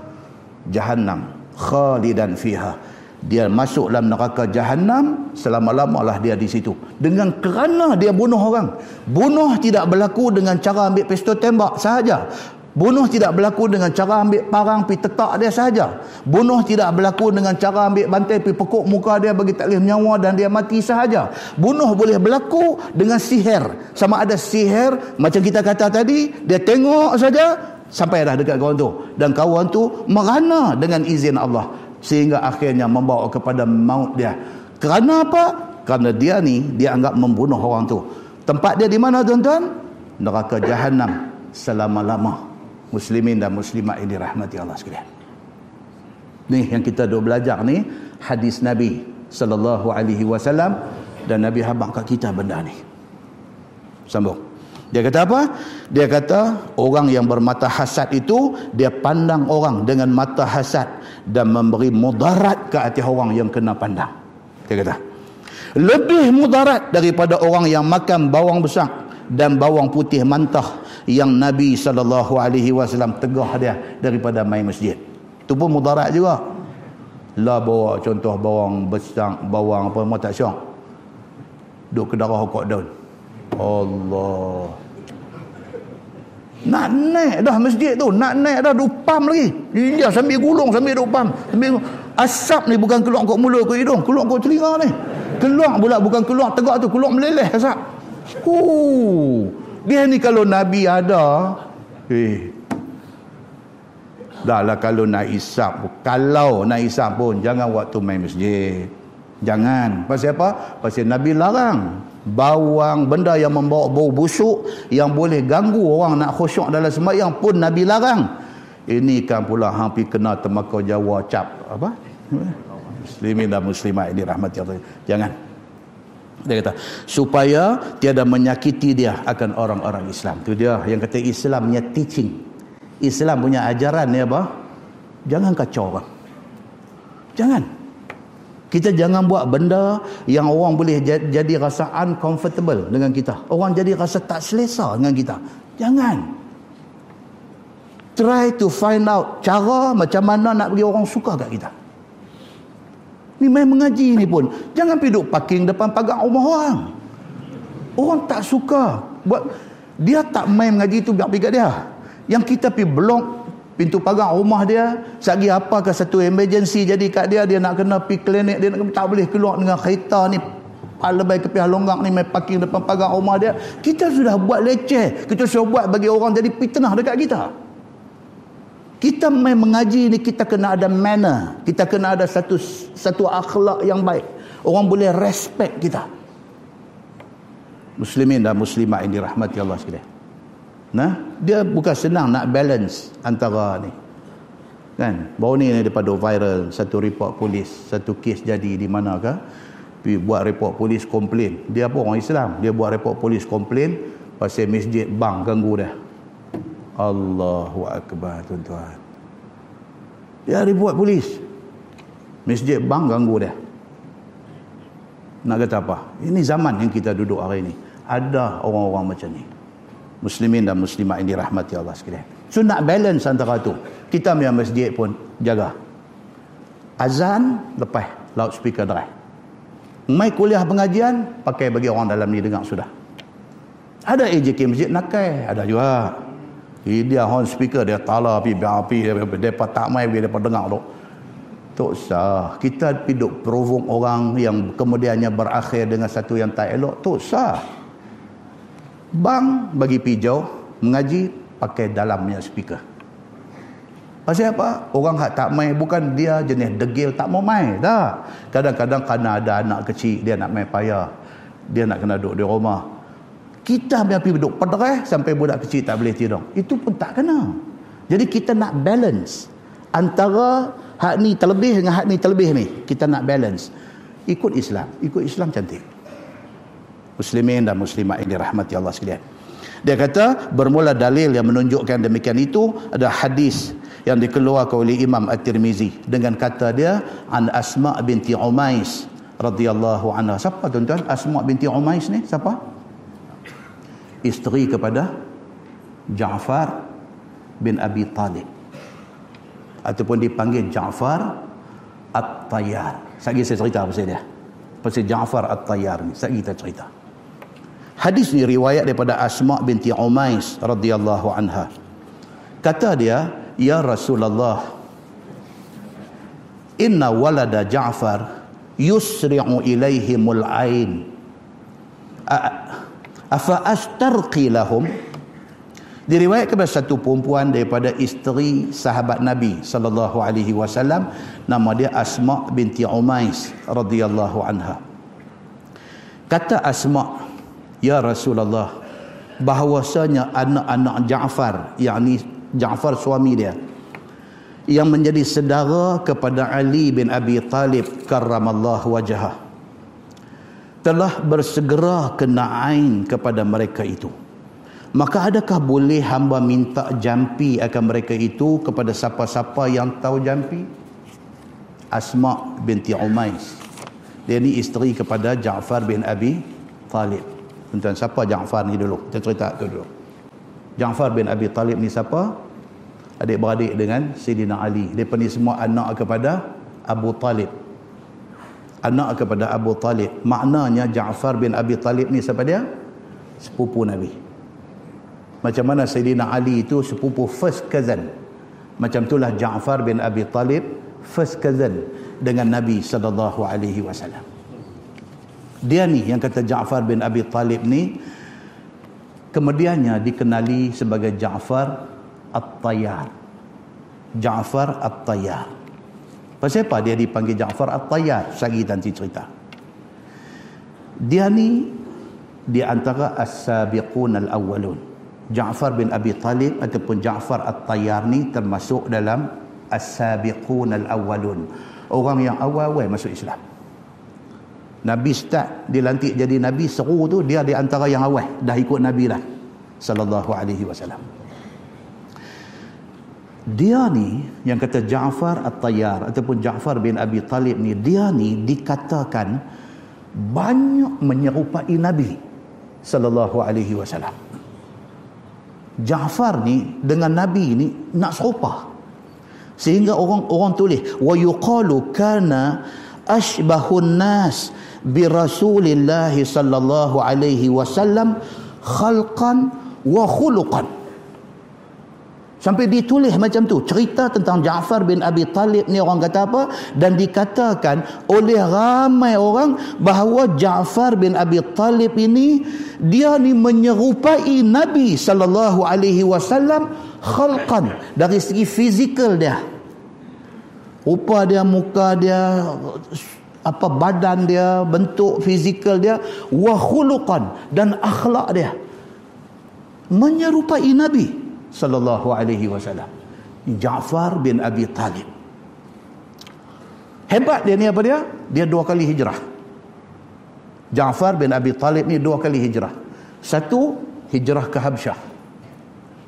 Jahannam khalidan fiha dia masuk dalam neraka jahanam selama-lamalah dia di situ. Dengan kerana dia bunuh orang. Bunuh tidak berlaku dengan cara ambil pistol tembak sahaja. Bunuh tidak berlaku dengan cara ambil parang pi tetak dia sahaja. Bunuh tidak berlaku dengan cara ambil bantai pi pekuk muka dia bagi tak boleh menyawa dan dia mati sahaja. Bunuh boleh berlaku dengan sihir. Sama ada sihir macam kita kata tadi dia tengok saja sampai dah dekat kawan tu. Dan kawan tu merana dengan izin Allah sehingga akhirnya membawa kepada maut dia. Kerana apa? Kerana dia ni dia anggap membunuh orang tu. Tempat dia di mana tuan-tuan? Neraka jahanam selama-lama. Muslimin dan muslimat ini rahmati Allah sekalian. Ni yang kita duk belajar ni hadis Nabi sallallahu alaihi wasallam dan Nabi habaq kat kita benda ni. Sambung. Dia kata apa? Dia kata orang yang bermata hasad itu dia pandang orang dengan mata hasad dan memberi mudarat ke hati orang yang kena pandang. Dia kata lebih mudarat daripada orang yang makan bawang besar dan bawang putih mantah yang Nabi wasallam tegah dia daripada main masjid. Tu pun mudarat juga. Lah bawa contoh bawang besar, bawang apa mau tak syok. Duk ke darah hokok daun. Allah nak naik dah masjid tu nak naik dah dupam lagi. Dia sambil gulung sambil dupam. Sambil asap ni bukan keluar kok mulut kok hidung keluar kok telinga ni. Keluar pula bukan keluar tegak tu keluar meleleh asap. Uh, dia ni kalau Nabi ada eh dah lah kalau nak isap kalau nak isap pun jangan waktu main masjid. Jangan. Pasal apa? Pasal Nabi larang bawang benda yang membawa bau busuk yang boleh ganggu orang nak khusyuk dalam sembahyang pun Nabi larang ini kan pula hampir kena temakau Jawa cap apa muslimin dan muslimat ini rahmat Allah jangan Dia kata supaya tiada menyakiti dia akan orang-orang Islam. Itu dia yang kata Islam punya teaching. Islam punya ajaran ni apa? Jangan kacau orang. Jangan. Kita jangan buat benda yang orang boleh jadi rasa uncomfortable dengan kita. Orang jadi rasa tak selesa dengan kita. Jangan. Try to find out cara macam mana nak bagi orang suka kat kita. Ni main mengaji ni pun. Jangan pergi duduk parking depan pagar rumah orang. Orang tak suka. buat Dia tak main mengaji tu biar pergi kat dia. Yang kita pergi blok pintu pagar rumah dia. Sagi apa ke satu emergency jadi kat dia. Dia nak kena pergi klinik. Dia nak, tak boleh keluar dengan kereta ni. Lebih ke pihak longgak ni main parking depan pagar rumah dia. Kita sudah buat leceh. Kita sudah buat bagi orang jadi fitnah dekat kita. Kita main mengaji ni kita kena ada manner. Kita kena ada satu satu akhlak yang baik. Orang boleh respect kita. Muslimin dan muslimat yang dirahmati Allah sekalian. Nah, dia bukan senang nak balance antara ni. Kan? Baru ni daripada viral satu report polis, satu kes jadi di manakah? Pergi buat report polis komplain. Dia apa orang Islam? Dia buat report polis komplain pasal masjid bang ganggu dia. Allahu Akbar tuan-tuan. Dia dibuat polis. Masjid bang ganggu dia. Nak kata apa? Ini zaman yang kita duduk hari ini. Ada orang-orang macam ni. Muslimin dan muslimat ini rahmati Allah sekalian. So nak balance antara tu. Kita punya masjid pun jaga. Azan lepas loudspeaker drive. Mai kuliah pengajian pakai bagi orang dalam ni dengar sudah. Ada AJK masjid nakai, ada juga. Dia horn speaker dia tala api api depa tak mai dia depa dengar tu. Tak sah. Kita hidup provok orang yang kemudiannya berakhir dengan satu yang tak elok. Tak sah. Bang bagi pijau mengaji pakai dalamnya speaker. Pasal apa? Orang hak tak mai bukan dia jenis degil tak mau mai. Tak. Kadang-kadang kerana ada anak kecil dia nak mai payah. Dia nak kena duduk di rumah kita biar pergi duduk pederah sampai budak kecil tak boleh tidur. Itu pun tak kena. Jadi kita nak balance antara hak ni terlebih dengan hak ni terlebih ni. Kita nak balance. Ikut Islam. Ikut Islam cantik. Muslimin dan muslimat ini rahmati Allah sekalian. Dia kata bermula dalil yang menunjukkan demikian itu ada hadis yang dikeluarkan oleh Imam At-Tirmizi dengan kata dia an Asma binti Umais radhiyallahu anha. Siapa tuan-tuan? Asma binti Umais ni siapa? isteri kepada Ja'far bin Abi Talib ataupun dipanggil Ja'far At-Tayyar sekali saya cerita pasal dia pasal Ja'far At-Tayyar ni sekali kita cerita hadis ni riwayat daripada Asma binti Umais radhiyallahu anha. Kata dia ya Rasulullah inna walada Ja'far yusri'u ilaihimul ain. Afa astarqi lahum? Diriwayatkan kepada satu perempuan daripada isteri sahabat Nabi sallallahu alaihi wasallam. Nama dia Asma binti Umais radhiyallahu anha. Kata Asma ya Rasulullah bahawasanya anak-anak Ja'far yakni Ja'far suami dia yang menjadi saudara kepada Ali bin Abi Talib karramallahu wajhah telah bersegera kena ain kepada mereka itu. Maka adakah boleh hamba minta jampi akan mereka itu kepada siapa-siapa yang tahu jampi? Asma binti Umais. Dia ni isteri kepada Ja'far bin Abi Talib. Tuan siapa Ja'far ni dulu? Kita cerita tu dulu. Ja'far bin Abi Talib ni siapa? Adik-beradik dengan Sayyidina Ali. Dia ni semua anak kepada Abu Talib anak kepada Abu Talib. Maknanya Ja'far bin Abi Talib ni siapa dia? Sepupu Nabi. Macam mana Sayyidina Ali itu sepupu first cousin. Macam itulah Ja'far bin Abi Talib first cousin dengan Nabi sallallahu alaihi wasallam. Dia ni yang kata Ja'far bin Abi Talib ni kemudiannya dikenali sebagai Ja'far At-Tayyar. Ja'far At-Tayyar. Pasal apa dia dipanggil Ja'far At-Tayyar? Sagi nanti cerita. Dia ni di antara as-sabiqun al-awwalun. Ja'far bin Abi Talib ataupun Ja'far At-Tayyar ni termasuk dalam as-sabiqun al-awwalun. Orang yang awal-awal masuk Islam. Nabi start dilantik jadi Nabi seru tu dia di antara yang awal. Dah ikut Nabi dah sallallahu alaihi wasallam. Dia ni yang kata Ja'far At-Tayyar ataupun Ja'far bin Abi Talib ni dia ni dikatakan banyak menyerupai Nabi sallallahu alaihi wasallam. Ja'far ni dengan Nabi ni nak serupa. Sehingga orang orang tulis wa yuqalu kana ashbahun nas bi Rasulillah sallallahu alaihi wasallam khalqan wa khuluqan sampai ditulis macam tu. Cerita tentang Ja'far bin Abi Talib ni orang kata apa? Dan dikatakan oleh ramai orang bahawa Ja'far bin Abi Talib ini dia ni menyerupai Nabi sallallahu alaihi wasallam khalqan. Dari segi fizikal dia rupa dia muka dia apa badan dia, bentuk fizikal dia, wa khuluqan dan akhlak dia. Menyerupai Nabi sallallahu alaihi wasallam. Ja'far bin Abi Talib. Hebat dia ni apa dia? Dia dua kali hijrah. Ja'far bin Abi Talib ni dua kali hijrah. Satu, hijrah ke Habsyah.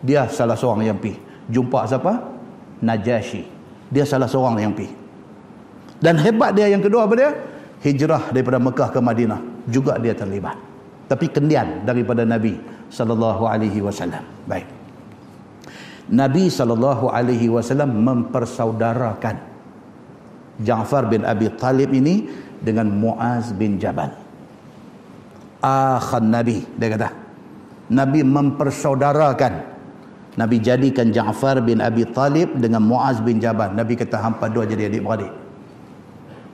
Dia salah seorang yang pi. Jumpa siapa? Najashi. Dia salah seorang yang pi. Dan hebat dia yang kedua apa dia? Hijrah daripada Mekah ke Madinah juga dia terlibat. Tapi kendian daripada Nabi sallallahu alaihi wasallam. Baik. Nabi sallallahu alaihi wasallam mempersaudarakan Ja'far bin Abi Talib ini dengan Muaz bin Jabal. Akhan Nabi dia kata. Nabi mempersaudarakan Nabi jadikan Ja'far bin Abi Talib dengan Muaz bin Jabal. Nabi kata hampa dua jadi adik-beradik.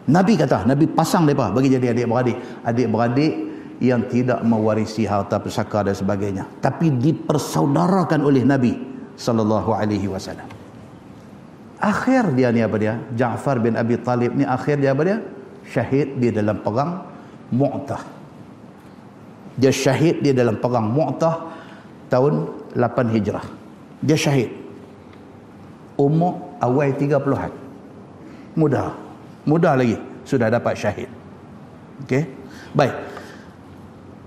Nabi kata, Nabi pasang mereka bagi jadi adik-beradik. Adik-beradik yang tidak mewarisi harta pusaka dan sebagainya. Tapi dipersaudarakan oleh Nabi sallallahu alaihi wasallam. Akhir dia ni apa dia? Ja'far bin Abi Talib ni akhir dia apa dia? Syahid di dalam perang Mu'tah. Dia syahid di dalam perang Mu'tah tahun 8 Hijrah. Dia syahid. Umur awal 30-an. Mudah mudah lagi. Sudah dapat syahid. Okey? Baik.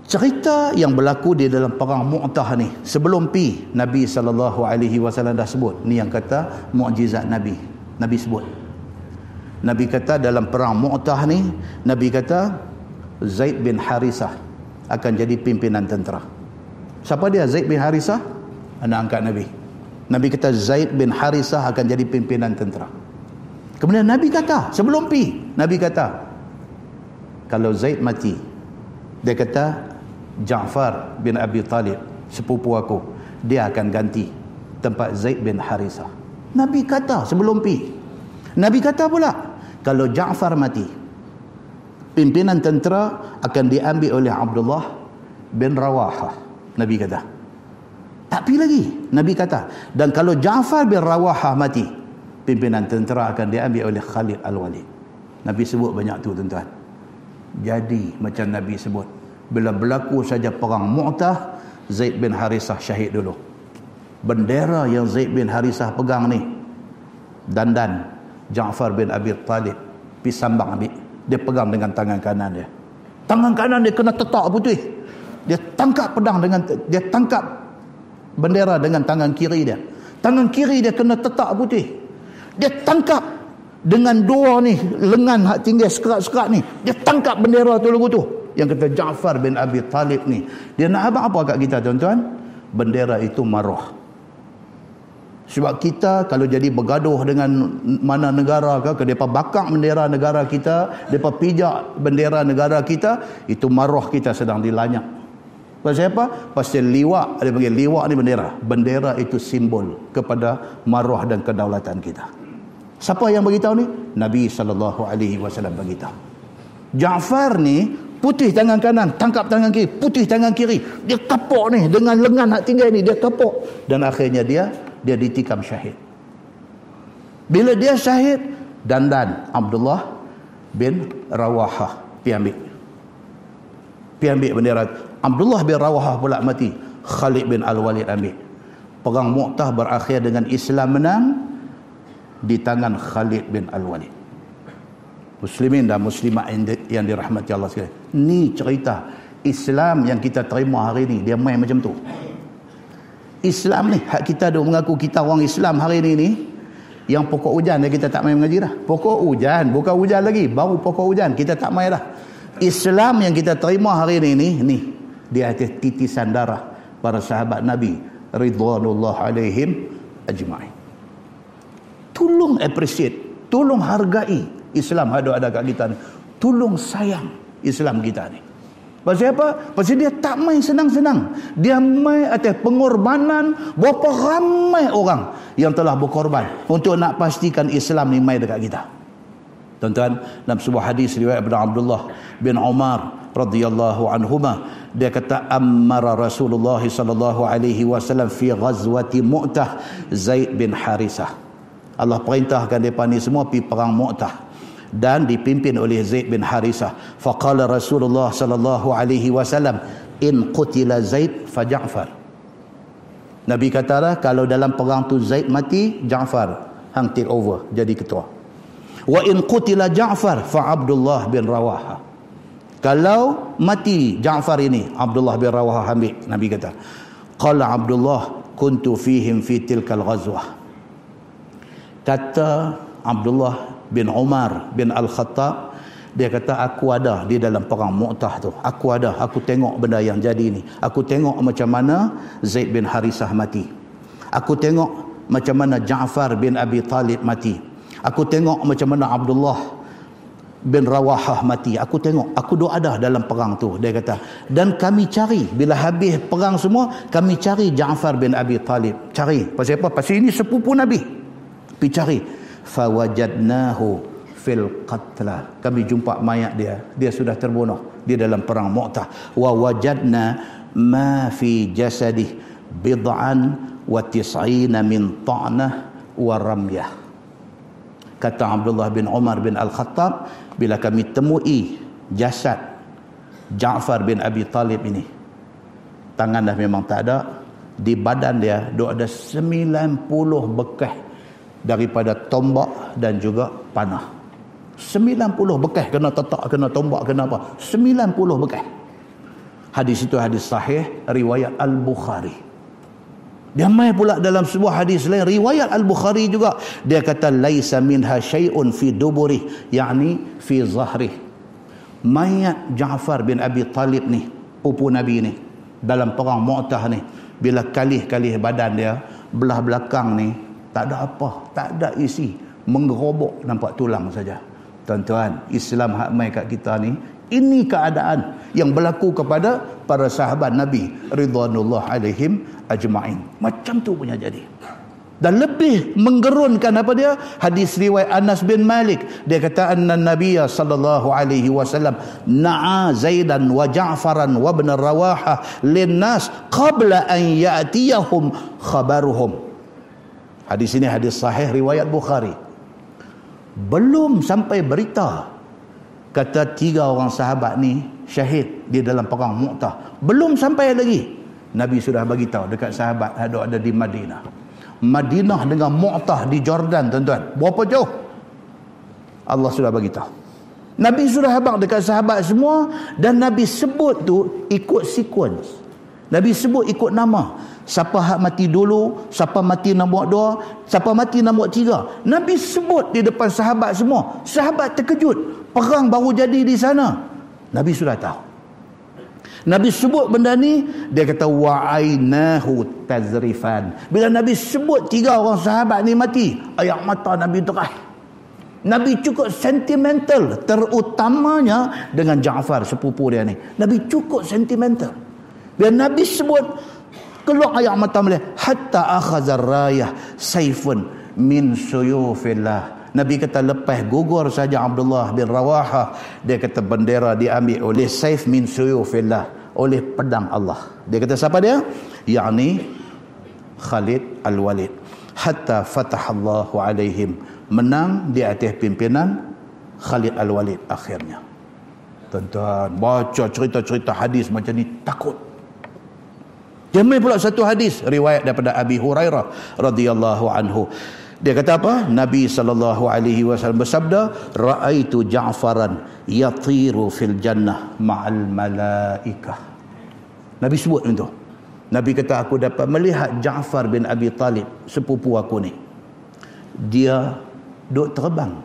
Cerita yang berlaku di dalam perang Mu'tah ni sebelum pi Nabi sallallahu alaihi wasallam dah sebut ni yang kata mukjizat Nabi. Nabi sebut. Nabi kata dalam perang Mu'tah ni Nabi kata Zaid bin Harisah akan jadi pimpinan tentera. Siapa dia? Zaid bin Harisah? Anak angkat Nabi Nabi kata Zaid bin Harisah akan jadi pimpinan tentera Kemudian Nabi kata, sebelum pi, Nabi kata, kalau Zaid mati, dia kata, Ja'far bin Abi Talib, sepupu aku, dia akan ganti tempat Zaid bin Harisah. Nabi kata sebelum pi. Nabi kata pula, kalau Ja'far mati, pimpinan tentera akan diambil oleh Abdullah bin Rawahah. Nabi kata. Tak pi lagi. Nabi kata. Dan kalau Ja'far bin Rawahah mati, pimpinan tentera akan diambil oleh Khalid Al-Walid. Nabi sebut banyak tu tuan-tuan. Jadi macam Nabi sebut. Bila berlaku saja perang Mu'tah, Zaid bin Harisah syahid dulu. Bendera yang Zaid bin Harisah pegang ni, dandan Ja'far bin Abi Talib, pisambang ambil. Dia pegang dengan tangan kanan dia. Tangan kanan dia kena tetak putih. Dia tangkap pedang dengan, dia tangkap bendera dengan tangan kiri dia. Tangan kiri dia kena tetak putih. Dia tangkap dengan dua ni lengan hak tinggi sekerat-sekerat ni. Dia tangkap bendera tu lagu tu. Yang kata Ja'far bin Abi Talib ni. Dia nak apa apa kat kita tuan-tuan? Bendera itu maruh sebab kita kalau jadi bergaduh dengan mana negara ke, ke mereka bakar bendera negara kita, mereka pijak bendera negara kita, itu maruh kita sedang dilanyak. Pasal apa? Pasal liwak, dia panggil liwak ni bendera. Bendera itu simbol kepada maruh dan kedaulatan kita. Siapa yang beritahu ni? Nabi sallallahu alaihi wasallam beritahu. Ja'far ni putih tangan kanan, tangkap tangan kiri, putih tangan kiri. Dia kapok ni dengan lengan hak tinggal ni, dia kapok dan akhirnya dia dia ditikam syahid. Bila dia syahid, dandan Abdullah bin Rawahah pi ambil. Pi ambil bendera. Abdullah bin Rawahah pula mati. Khalid bin Al-Walid ambil. Perang Mu'tah berakhir dengan Islam menang di tangan Khalid bin Al-Walid. Muslimin dan muslimat yang dirahmati Allah sekalian. Ni cerita Islam yang kita terima hari ni. Dia main macam tu. Islam ni, hak kita ada mengaku kita orang Islam hari ni ni, yang pokok hujan dia kita tak main mengaji dah. Pokok hujan, bukan hujan lagi. Baru pokok hujan, kita tak main dah. Islam yang kita terima hari ni ni, ni di atas titisan darah para sahabat Nabi ridwanullah alaihim ajma'in. Tolong appreciate, tolong hargai Islam ada ada kat kita ni. Tolong sayang Islam kita ni. Pasal apa? Pasal dia tak main senang-senang. Dia main atas pengorbanan berapa ramai orang yang telah berkorban untuk nak pastikan Islam ni main dekat kita. Tuan-tuan, dalam sebuah hadis riwayat Ibn Abdullah bin Umar radhiyallahu anhuma dia kata amara Rasulullah sallallahu alaihi wasallam fi ghazwati Mu'tah Zaid bin Harisah. Allah perintahkan depa ni semua pi perang Mu'tah dan dipimpin oleh Zaid bin Harisah. Faqala Rasulullah sallallahu alaihi wasallam, "In qutila Zaid fa Ja'far." Nabi katalah kalau dalam perang tu Zaid mati, Ja'far hang take over jadi ketua. Wa in qutila Ja'far fa Abdullah bin Rawaha. Kalau mati Ja'far ini, Abdullah bin Rawaha ambil, Nabi kata. Qala Abdullah kuntu fihim fi tilkal ghazwah. Kata Abdullah bin Umar bin Al-Khattab dia kata aku ada di dalam perang Mu'tah tu. Aku ada. Aku tengok benda yang jadi ni. Aku tengok macam mana Zaid bin Harisah mati. Aku tengok macam mana Ja'far bin Abi Talib mati. Aku tengok macam mana Abdullah bin Rawahah mati. Aku tengok aku doa ada dalam perang tu dia kata. Dan kami cari bila habis perang semua kami cari Ja'far bin Abi Talib. Cari. Pasal apa? Pasal ini sepupu Nabi. Pergi cari. Fawajadnahu fil qatla. Kami jumpa mayat dia. Dia sudah terbunuh di dalam perang Mu'tah. Wa wajadna ma fi jasadi bid'an wa tis'ina min ta'nah wa ramyah. Kata Abdullah bin Umar bin Al-Khattab bila kami temui jasad Ja'far bin Abi Talib ini tangan dah memang tak ada di badan dia ada 90 bekas daripada tombak dan juga panah. 90 bekas kena tetak kena tombak kena apa? 90 bekas hadis itu hadis sahih riwayat al-Bukhari dia mai pula dalam sebuah hadis lain riwayat al-Bukhari juga. Dia kata laisa minha syai'un fi duburi yakni fi zahri mayat Ja'far bin Abi Talib ni pupu Nabi ni dalam perang Mu'tah ni bila kalih-kalih badan dia belah belakang ni tak ada apa tak ada isi menggerobok nampak tulang saja. Tuan-tuan Islam hak mai kat kita ni ini keadaan yang berlaku kepada para sahabat Nabi ridwanullah alaihim ajma'in. Macam tu punya jadi. Dan lebih menggerunkan apa dia? Hadis riwayat Anas bin Malik. Dia kata anna nabiyya sallallahu alaihi wasallam na'a zaidan wa ja'faran wa ibn rawaha linnas qabla an ya'tiyahum khabaruhum. Hadis ini hadis sahih riwayat Bukhari. Belum sampai berita kata tiga orang sahabat ni syahid di dalam perang Mu'tah. Belum sampai lagi. Nabi sudah bagi tahu dekat sahabat ada ada di Madinah. Madinah dengan Mu'tah di Jordan tuan-tuan. Berapa jauh? Allah sudah bagi tahu. Nabi sudah habaq dekat sahabat semua dan Nabi sebut tu ikut sequence. Nabi sebut ikut nama. Siapa hak mati dulu, siapa mati nombor dua, siapa mati nombor tiga. Nabi sebut di depan sahabat semua. Sahabat terkejut. Perang baru jadi di sana. Nabi sudah tahu. Nabi sebut benda ni, dia kata wa'ainahu tazrifan. Bila Nabi sebut tiga orang sahabat ni mati, ayat mata Nabi terah. Nabi cukup sentimental terutamanya dengan Ja'far sepupu dia ni. Nabi cukup sentimental. Bila Nabi sebut keluar ayat mata melihat hatta akhazar rayah saifun min suyufillah. Nabi kata lepas gugur saja Abdullah bin Rawaha dia kata bendera diambil oleh saif min suyufillah oleh pedang Allah. Dia kata siapa dia? Yakni Khalid Al-Walid. Hatta fatahallahu alaihim menang di atas pimpinan Khalid Al-Walid akhirnya. Tuan-tuan baca cerita-cerita hadis macam ni takut Jamai pula satu hadis riwayat daripada Abi Hurairah radhiyallahu anhu. Dia kata apa? Nabi sallallahu alaihi wasallam bersabda, "Ra'aitu Ja'faran yatiru fil jannah ma'al malaikah." Nabi sebut itu. Nabi kata aku dapat melihat Ja'far bin Abi Talib, sepupu aku ni. Dia duk terbang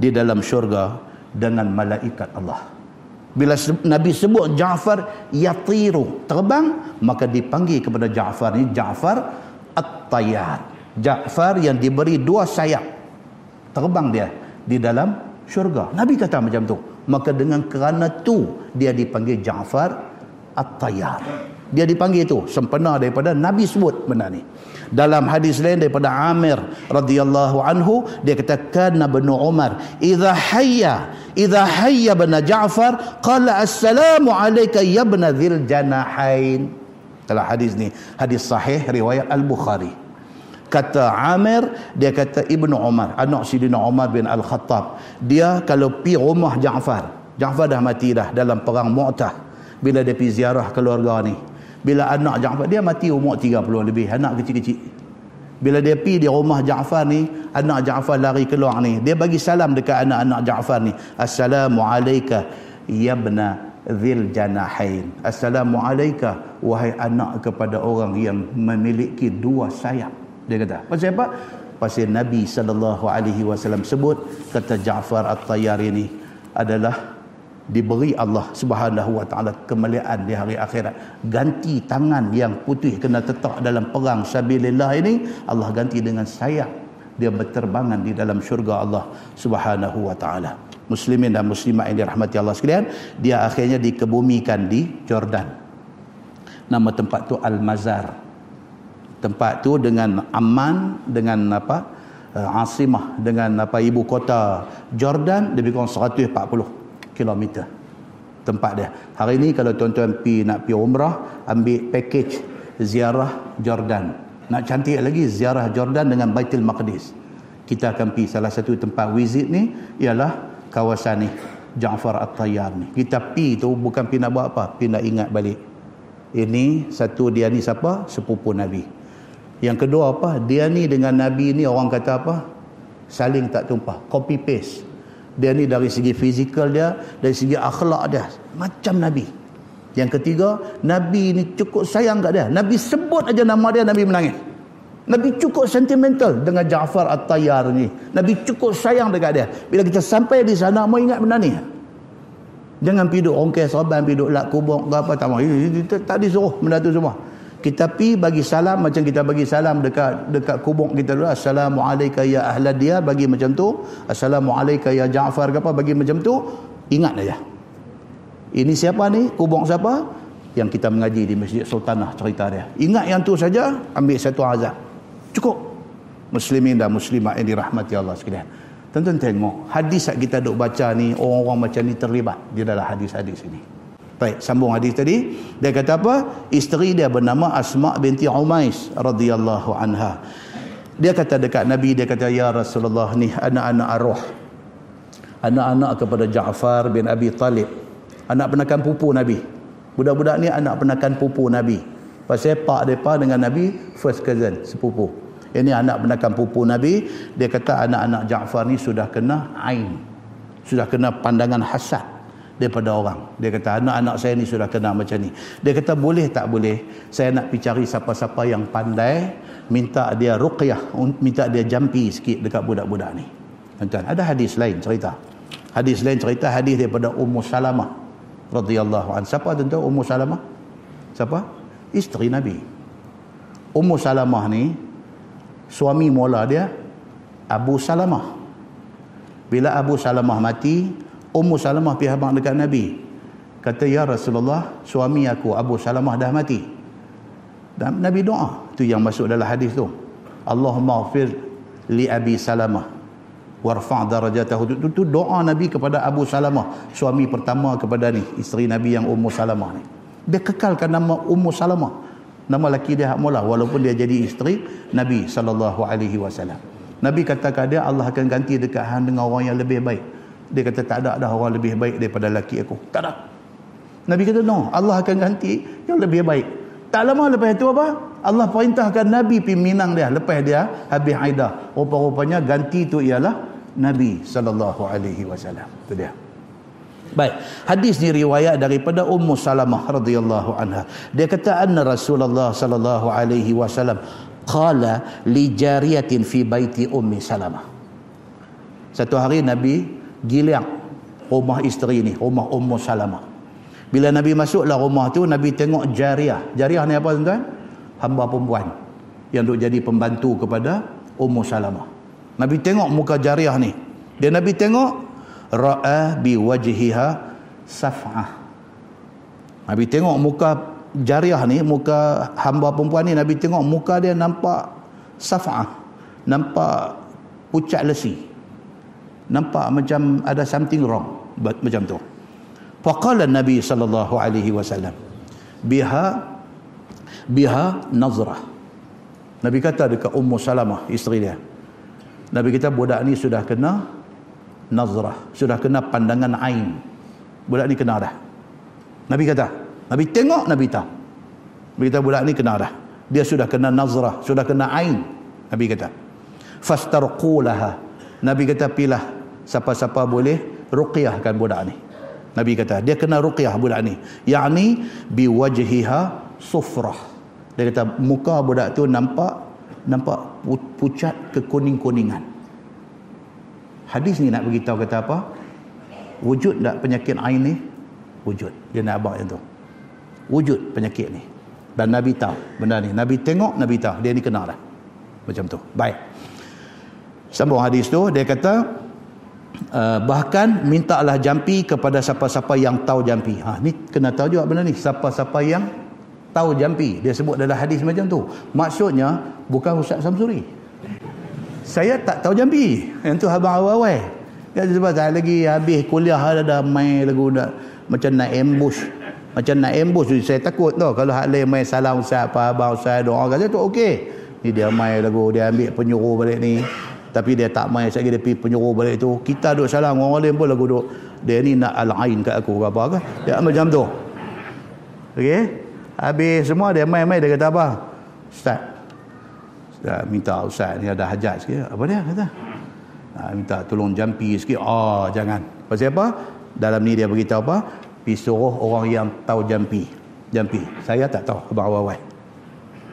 di dalam syurga dengan malaikat Allah. Bila Nabi sebut Ja'far yatiru, terbang, maka dipanggil kepada Ja'far ni Ja'far at-tayyar. Ja'far yang diberi dua sayap. Terbang dia di dalam syurga. Nabi kata macam tu. Maka dengan kerana tu dia dipanggil Ja'far At-Tayyar dia dipanggil itu sempena daripada Nabi sebut benda ni. Dalam hadis lain daripada Amir radhiyallahu anhu dia kata kana bin Umar idza hayya idza hayya bin Ja'far qala assalamu alayka ya ibn dhil janahain dalam hadis ni hadis sahih riwayat al-Bukhari. Kata Amir dia kata Ibnu Umar anak Sidina Umar bin Al-Khattab dia kalau pi rumah Ja'far Ja'far dah mati dah dalam perang Mu'tah bila dia pi ziarah keluarga ni bila anak Ja'far dia mati umur 30 lebih anak kecil-kecil. Bila dia pi di rumah Ja'far ni anak Ja'far lari keluar ni. Dia bagi salam dekat anak-anak Ja'far ni. Assalamualaikum ya ibna Zil Janahain. Assalamualaikum Wahai anak kepada orang yang memiliki dua sayap. Dia kata pasal apa? Pasal Nabi sallallahu alaihi wasallam sebut kata Ja'far At-Tayyar ini adalah diberi Allah Subhanahu wa taala kemuliaan di hari akhirat. Ganti tangan yang putih kena tetap dalam perang sabilillah ini Allah ganti dengan sayap. Dia berterbangan di dalam syurga Allah Subhanahu wa taala. Muslimin dan muslimat yang dirahmati Allah sekalian dia akhirnya dikebumikan di Jordan. Nama tempat tu Al-Mazar. Tempat tu dengan aman dengan apa? Uh, asimah dengan apa ibu kota Jordan lebih kurang 140 km tempat dia hari ni kalau tuan-tuan pi nak pi umrah ambil package ziarah Jordan nak cantik lagi ziarah Jordan dengan Baitul Maqdis kita akan pi salah satu tempat visit ni ialah kawasan ni Ja'far At-Tayyar ni kita pi tu bukan pi nak buat apa pi nak ingat balik ini satu dia ni siapa sepupu Nabi yang kedua apa? Dia ni dengan Nabi ni orang kata apa? Saling tak tumpah. Copy paste. Dia ni dari segi fizikal dia, dari segi akhlak dia. Macam Nabi. Yang ketiga, Nabi ni cukup sayang kat dia. Nabi sebut aja nama dia, Nabi menangis. Nabi cukup sentimental dengan Ja'far At-Tayyar ni. Nabi cukup sayang dekat dia. Bila kita sampai di sana, mau ingat benda ni. Jangan duduk ongkeh serban, pergi duduk lak kubur apa. Tak, tak disuruh benda tu semua kita pi bagi salam macam kita bagi salam dekat dekat kubur kita dulu. Assalamualaikum ya ahlad dia bagi macam tu. Assalamualaikum ya Ja'far ke apa bagi macam tu. Ingat aja. Ini siapa ni? Kubur siapa? Yang kita mengaji di Masjid Sultanah cerita dia. Ingat yang tu saja ambil satu azab cukup. Muslimin dan muslimat yang dirahmati Allah sekalian. Tonton tengok hadis yang kita duk baca ni orang-orang macam ni terlibat di dalam hadis-hadis ini. Baik, sambung hadis tadi. Dia kata apa? Isteri dia bernama Asma binti Umais radhiyallahu anha. Dia kata dekat Nabi, dia kata, Ya Rasulullah, ni anak-anak arwah. Anak-anak kepada Ja'far bin Abi Talib. Anak penakan pupu Nabi. Budak-budak ni anak penakan pupu Nabi. Pasal pak mereka dengan Nabi, first cousin, sepupu. Ini anak penakan pupu Nabi. Dia kata anak-anak Ja'far ni sudah kena ain. Sudah kena pandangan hasad daripada orang. Dia kata anak-anak saya ni sudah kena macam ni. Dia kata boleh tak boleh saya nak pergi cari siapa-siapa yang pandai minta dia ruqyah, minta dia jampi sikit dekat budak-budak ni. Tuan-tuan, ada hadis lain cerita. Hadis lain cerita hadis daripada Ummu Salamah radhiyallahu anha. Siapa tuan-tuan Ummu Salamah? Siapa? Isteri Nabi. Ummu Salamah ni suami mula dia Abu Salamah. Bila Abu Salamah mati, Ummu Salamah pergi habang dekat Nabi. Kata, Ya Rasulullah, suami aku Abu Salamah dah mati. Dan Nabi doa. Itu yang masuk dalam hadis tu. Allahumma gfir li Abi Salamah. Warfa' darajatahu. Itu, itu doa Nabi kepada Abu Salamah. Suami pertama kepada ni. Isteri Nabi yang Ummu Salamah ni. Dia kekalkan nama Ummu Salamah. Nama laki dia hak mula. Walaupun dia jadi isteri Nabi SAW. Nabi katakan dia Allah akan ganti dekat hang dengan orang yang lebih baik. Dia kata tak ada dah orang lebih baik daripada laki aku. Tak ada. Nabi kata no, Allah akan ganti yang lebih baik. Tak lama lepas itu apa? Allah perintahkan Nabi pergi minang dia. Lepas dia habis Aidah. Rupa-rupanya ganti itu ialah Nabi sallallahu alaihi wasallam. Itu dia. Baik, hadis ni riwayat daripada Ummu Salamah radhiyallahu anha. Dia kata anna Rasulullah sallallahu alaihi wasallam qala li jariyatin fi baiti Ummi Salamah. Satu hari Nabi gilang rumah isteri ni, rumah Ummu Salamah. Bila Nabi masuklah rumah tu, Nabi tengok jariah. Jariah ni apa tuan-tuan? Hamba perempuan yang duk jadi pembantu kepada Ummu Salamah. Nabi tengok muka jariah ni. Dia Nabi tengok ra'a bi wajhiha saf'ah. Nabi tengok muka jariah ni, muka hamba perempuan ni, Nabi tengok muka dia nampak saf'ah. Nampak pucat lesi. Nampak macam ada something wrong. Macam tu. Faqala Nabi sallallahu alaihi wasallam biha biha nazrah. Nabi kata dekat Ummu Salamah isteri dia. Nabi kita budak ni sudah kena nazrah, sudah kena pandangan ain. Budak ni kena dah. Nabi kata, Nabi tengok Nabi tahu. Nabi kata budak ni kena dah. Dia sudah kena nazrah, sudah kena ain. Nabi kata. Fastarqulaha. Nabi kata pilah siapa-siapa boleh ruqyahkan budak ni. Nabi kata dia kena ruqyah budak ni. Yakni biwajhiha sufrah. Dia kata muka budak tu nampak nampak pucat kekuning-kuningan. Hadis ni nak beritahu kata apa? Wujud tak penyakit ain ni? Wujud. Dia nak abang yang tu. Wujud penyakit ni. Dan Nabi tahu benda ni. Nabi tengok Nabi tahu. Dia ni kena dah. Macam tu. Baik. Sambung hadis tu dia kata uh, bahkan mintalah jampi kepada siapa-siapa yang tahu jampi. Ha ni kena tahu juga benda ni. Siapa-siapa yang tahu jampi. Dia sebut dalam hadis macam tu. Maksudnya bukan Ustaz Samsuri. Saya tak tahu jampi. Yang tu abang awal-awal. Ya sebab saya lagi habis kuliah ada main lagu nak macam nak ambush. Macam nak ambush saya takut tu kalau hak lain main salam ustaz apa abang ustaz doa kata tu okey. Ni dia main lagu dia ambil penyuruh balik ni tapi dia tak main sekali dia pergi penyuruh balik tu. Kita duduk salam orang lain pun lagu duduk. Dia ni nak al-ain kat aku ke apa ke dia macam tu. Ok habis semua dia main-main dia kata apa? Ustaz. Ustaz minta ustaz ni ada hajat sikit. Apa dia? Kata. Ha, minta tolong jampi sikit. Oh jangan. Pasal apa? Dalam ni dia beritahu apa? Pergi suruh orang yang tahu jampi. Jampi. Saya tak tahu abang awal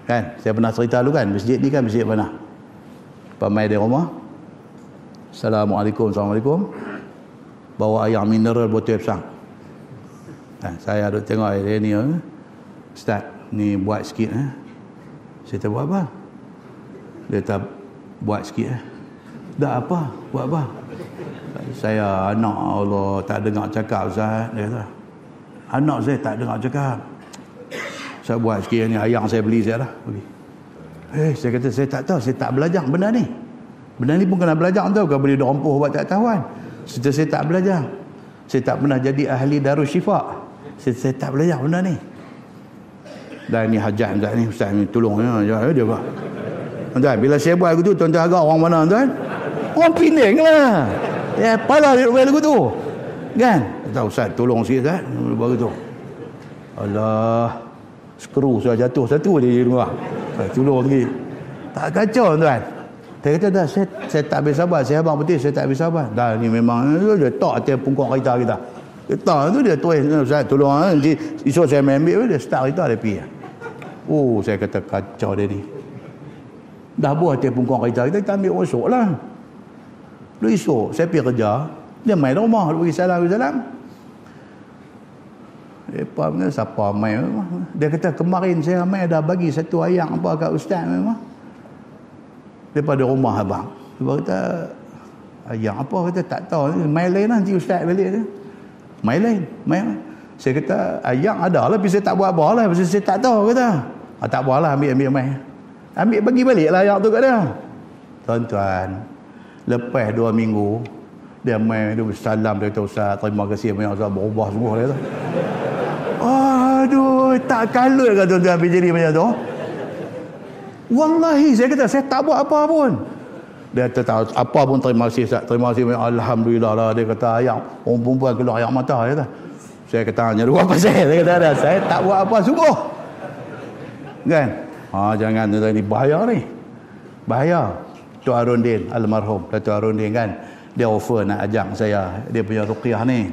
kan? Saya pernah cerita dulu kan? Masjid ni kan? Masjid mana pamai di rumah. Assalamualaikum Assalamualaikum. Bawa air mineral botol besar. Eh, saya ada tengok air ni eh. Ustaz ni buat sikit eh. saya tak buat apa. Dia tak buat sikit eh. dah apa buat apa. Saya anak Allah tak dengar cakap Ustaz dia kata. Anak saya tak dengar cakap. Saya buat sikit ni ayam saya beli saya dah. Beli Eh, saya kata saya tak tahu, saya tak belajar benda ni. Benda ni pun kena belajar tahu, kalau boleh dompoh buat tak tahu kan. Saya, saya tak belajar. Saya tak pernah jadi ahli darus syifa. Saya, saya tak belajar benda ni. Dan ni hajat tuan ni, ustaz ni tolong ya, ya dia buat. Tuan, bila saya buat lagu tu, tuan-tuan agak orang mana tuan? Orang Penang lah. Ya, pala dia buat lagu tu. Kan? Tak ustaz, tolong sikit ustaz. Baru tu. Allah. Skru sudah jatuh satu di rumah. Tolong lagi. Tak kacau tuan. Dia kata dah saya, saya tak habis sabar. Saya abang putih saya tak habis sabar. Dah ni memang dia tak atas pungkok kereta kita. Kereta tu dia tulis. Saya tolong. Ah, nanti esok saya ambil. Dia start kereta dia pergi. Oh saya kata kacau dia ni. Dah buah atas pungkok kereta kita. Kita ambil esok lah. Lalu esok saya pergi kerja. Dia main rumah. Dia pergi salam. Lepas ni siapa mai Dia kata kemarin saya mai dah bagi satu ayam apa kat ustaz memang. Daripada rumah abang. Dia kata ayam apa kata tak tahu mai lain nanti ustaz balik tu. Mai lain, mai. Saya kata ayam ada lah tapi saya tak buat apa lah pasal saya tak tahu kata. Ah, tak lah ambil ambil mai. Ambil bagi balik lah ayam tu kat dia. Tuan-tuan, lepas dua minggu dia mai dia bersalam dia kata ustaz terima kasih banyak ustaz berubah semua dia tu. Aduh, tak kalut kan tuan-tuan pergi jadi macam tu. Wallahi, saya kata, saya tak buat apa pun. Dia kata, apa pun terima kasih, Ustaz. Terima kasih. Alhamdulillah lah. Dia kata, ayam, orang perempuan keluar ayam mata. Dia kata. Saya kata, hanya dua pasal. Saya kata, ada. saya tak buat apa, sungguh. kan ha jangan ni bahaya ni bahaya Tok Arundin almarhum Datuk Arundin kan dia offer nak ajak saya dia punya ruqyah ni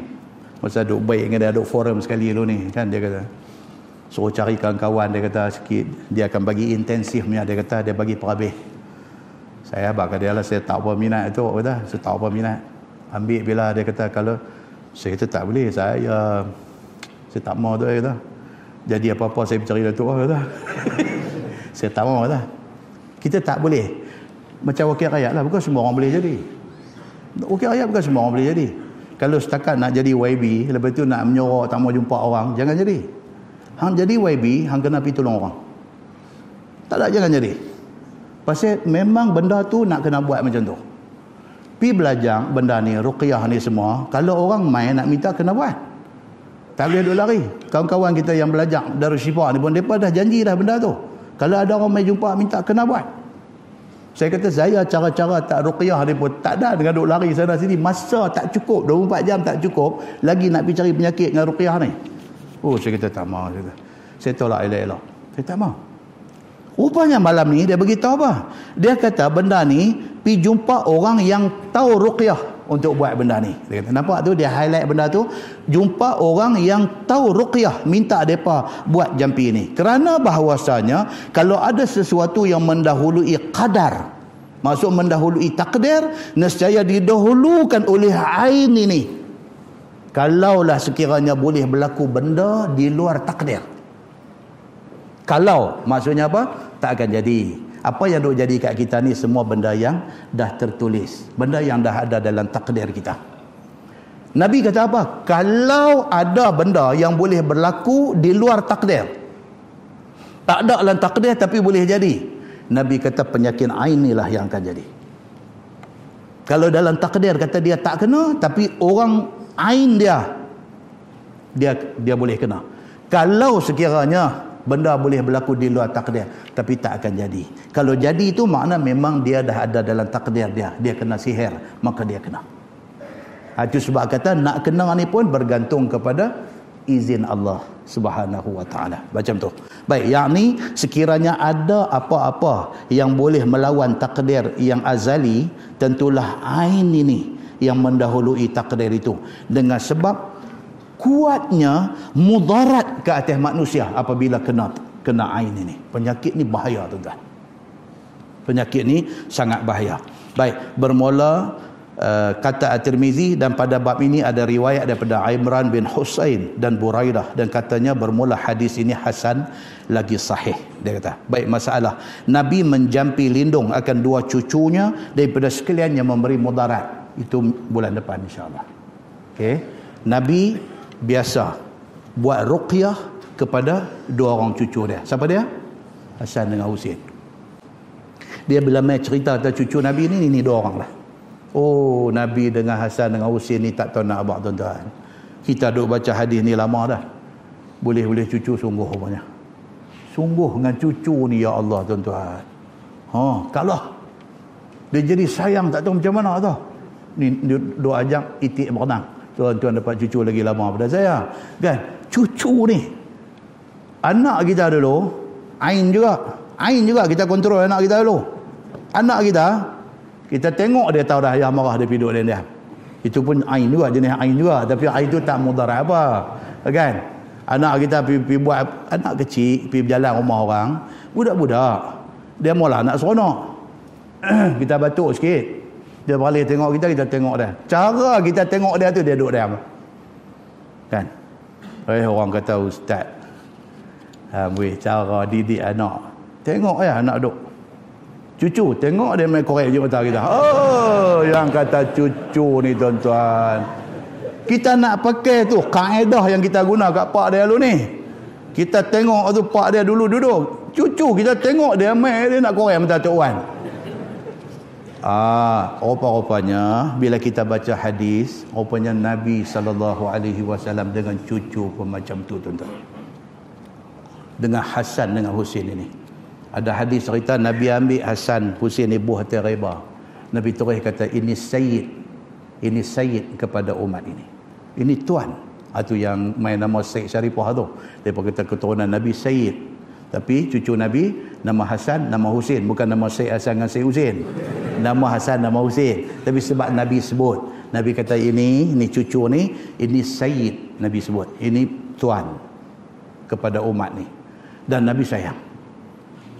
masa duk baik dengan dia duk forum sekali dulu ni kan dia kata. Suruh cari kawan-kawan dia kata sikit. Dia akan bagi intensifnya dia kata dia bagi perhabis. Saya bakal dia lah saya tak apa minat itu kata saya tak apa minat. Ambil bila dia kata kalau saya kata tak boleh saya saya tak mau tu kata. Jadi apa-apa saya mencari Datuk kata. Saya tak mau kata kita tak boleh. Macam wakil rakyat lah bukan semua orang boleh jadi. Wakil rakyat bukan semua orang boleh jadi kalau setakat nak jadi YB lepas tu nak menyorok tak mau jumpa orang jangan jadi. Hang jadi YB hang kena pergi tolong orang. Tak ada jangan jadi. Pasal memang benda tu nak kena buat macam tu. Pi belajar benda ni ruqyah ni semua kalau orang main nak minta kena buat. Tak boleh duduk lari. Kawan-kawan kita yang belajar dari syifa ni pun mereka dah janji dah benda tu. Kalau ada orang main jumpa minta kena buat saya kata saya cara-cara tak ruqyah ni pun tak ada dengan duduk lari sana sini masa tak cukup 24 jam tak cukup lagi nak pergi cari penyakit dengan ruqyah ni Oh saya kata tak mahu. Saya, kata, saya tolak elok-elok. Saya tak mahu. Rupanya malam ni dia beritahu apa? Dia kata benda ni pi jumpa orang yang tahu ruqyah untuk buat benda ni. Dia kata nampak tu dia highlight benda tu jumpa orang yang tahu ruqyah minta depa buat jampi ni. Kerana bahawasanya kalau ada sesuatu yang mendahului qadar Masuk mendahului takdir nescaya didahulukan oleh ain ini kalaulah sekiranya boleh berlaku benda di luar takdir kalau maksudnya apa tak akan jadi apa yang duk jadi kat kita ni semua benda yang dah tertulis. Benda yang dah ada dalam takdir kita. Nabi kata apa? Kalau ada benda yang boleh berlaku di luar takdir. Tak ada dalam takdir tapi boleh jadi. Nabi kata penyakit ain inilah yang akan jadi. Kalau dalam takdir kata dia tak kena tapi orang ain dia dia dia boleh kena. Kalau sekiranya benda boleh berlaku di luar takdir tapi tak akan jadi kalau jadi itu makna memang dia dah ada dalam takdir dia dia kena sihir maka dia kena itu sebab kata nak kena ni pun bergantung kepada izin Allah Subhanahu wa taala. Macam tu. Baik, yakni sekiranya ada apa-apa yang boleh melawan takdir yang azali, tentulah ain ini yang mendahului takdir itu dengan sebab kuatnya mudarat ke atas manusia apabila kena kena ain ini. Penyakit ni bahaya tuan-tuan. Penyakit ni sangat bahaya. Baik bermula Uh, kata At-Tirmizi dan pada bab ini ada riwayat daripada Imran bin Husain dan Buraidah dan katanya bermula hadis ini hasan lagi sahih dia kata. Baik masalah. Nabi menjampi lindung akan dua cucunya daripada sekalian yang memberi mudarat. Itu bulan depan insyaAllah okay. Nabi biasa buat ruqyah kepada dua orang cucu dia. Siapa dia? Hasan dengan Husin. Dia bila main cerita tentang cucu Nabi ni ni dua orang lah. Oh Nabi dengan Hasan dengan Husin ni tak tahu nak abang tuan-tuan. Kita duk baca hadis ni lama dah. Boleh-boleh cucu sungguh rupanya. Sungguh dengan cucu ni ya Allah tuan-tuan. Ha, kalah dia jadi sayang tak tahu macam mana tau ni dua ajak itik berenang tuan-tuan dapat cucu lagi lama pada saya. Kan? Cucu ni anak kita dulu ain juga. Ain juga kita kontrol anak kita dulu. Anak kita kita tengok dia tahu dah ayah marah dia piduk dia, dia itu pun ain juga jenis ain juga. Tapi ain tu tak mudarat apa. Kan? Anak kita pergi, pergi buat anak kecil pergi berjalan rumah orang budak-budak dia mula nak seronok. Kita batuk sikit dia balik tengok kita, kita tengok dia. Cara kita tengok dia tu, dia duduk diam. Kan? Eh, orang kata, Ustaz. Ha, cara didik anak. Tengok ya anak duduk. Cucu, tengok dia main korek je mata kita. Oh, yang kata cucu ni tuan-tuan. Kita nak pakai tu, kaedah yang kita guna kat pak dia dulu ni. Kita tengok tu pak dia dulu duduk. Cucu, kita tengok dia main, dia nak korek mata tu Wan. Ah, rupa-rupanya bila kita baca hadis, rupanya Nabi sallallahu alaihi wasallam dengan cucu pun macam tu tuan-tuan. Dengan Hasan dengan Husin ini. Ada hadis cerita Nabi ambil Hasan Husin ibu hati reba. Nabi terus kata ini sayyid. Ini sayyid kepada umat ini. Ini tuan. Itu yang main nama Syed Syarifah tu. Dia kata keturunan Nabi Sayyid. Tapi cucu Nabi nama Hasan, nama Husin. Bukan nama Syed Hasan dengan Syed Husin. Nama Hasan, nama Husin. Tapi sebab Nabi sebut. Nabi kata ini, ini cucu ni, ini Sayyid. Nabi sebut. Ini Tuan kepada umat ni. Dan Nabi sayang.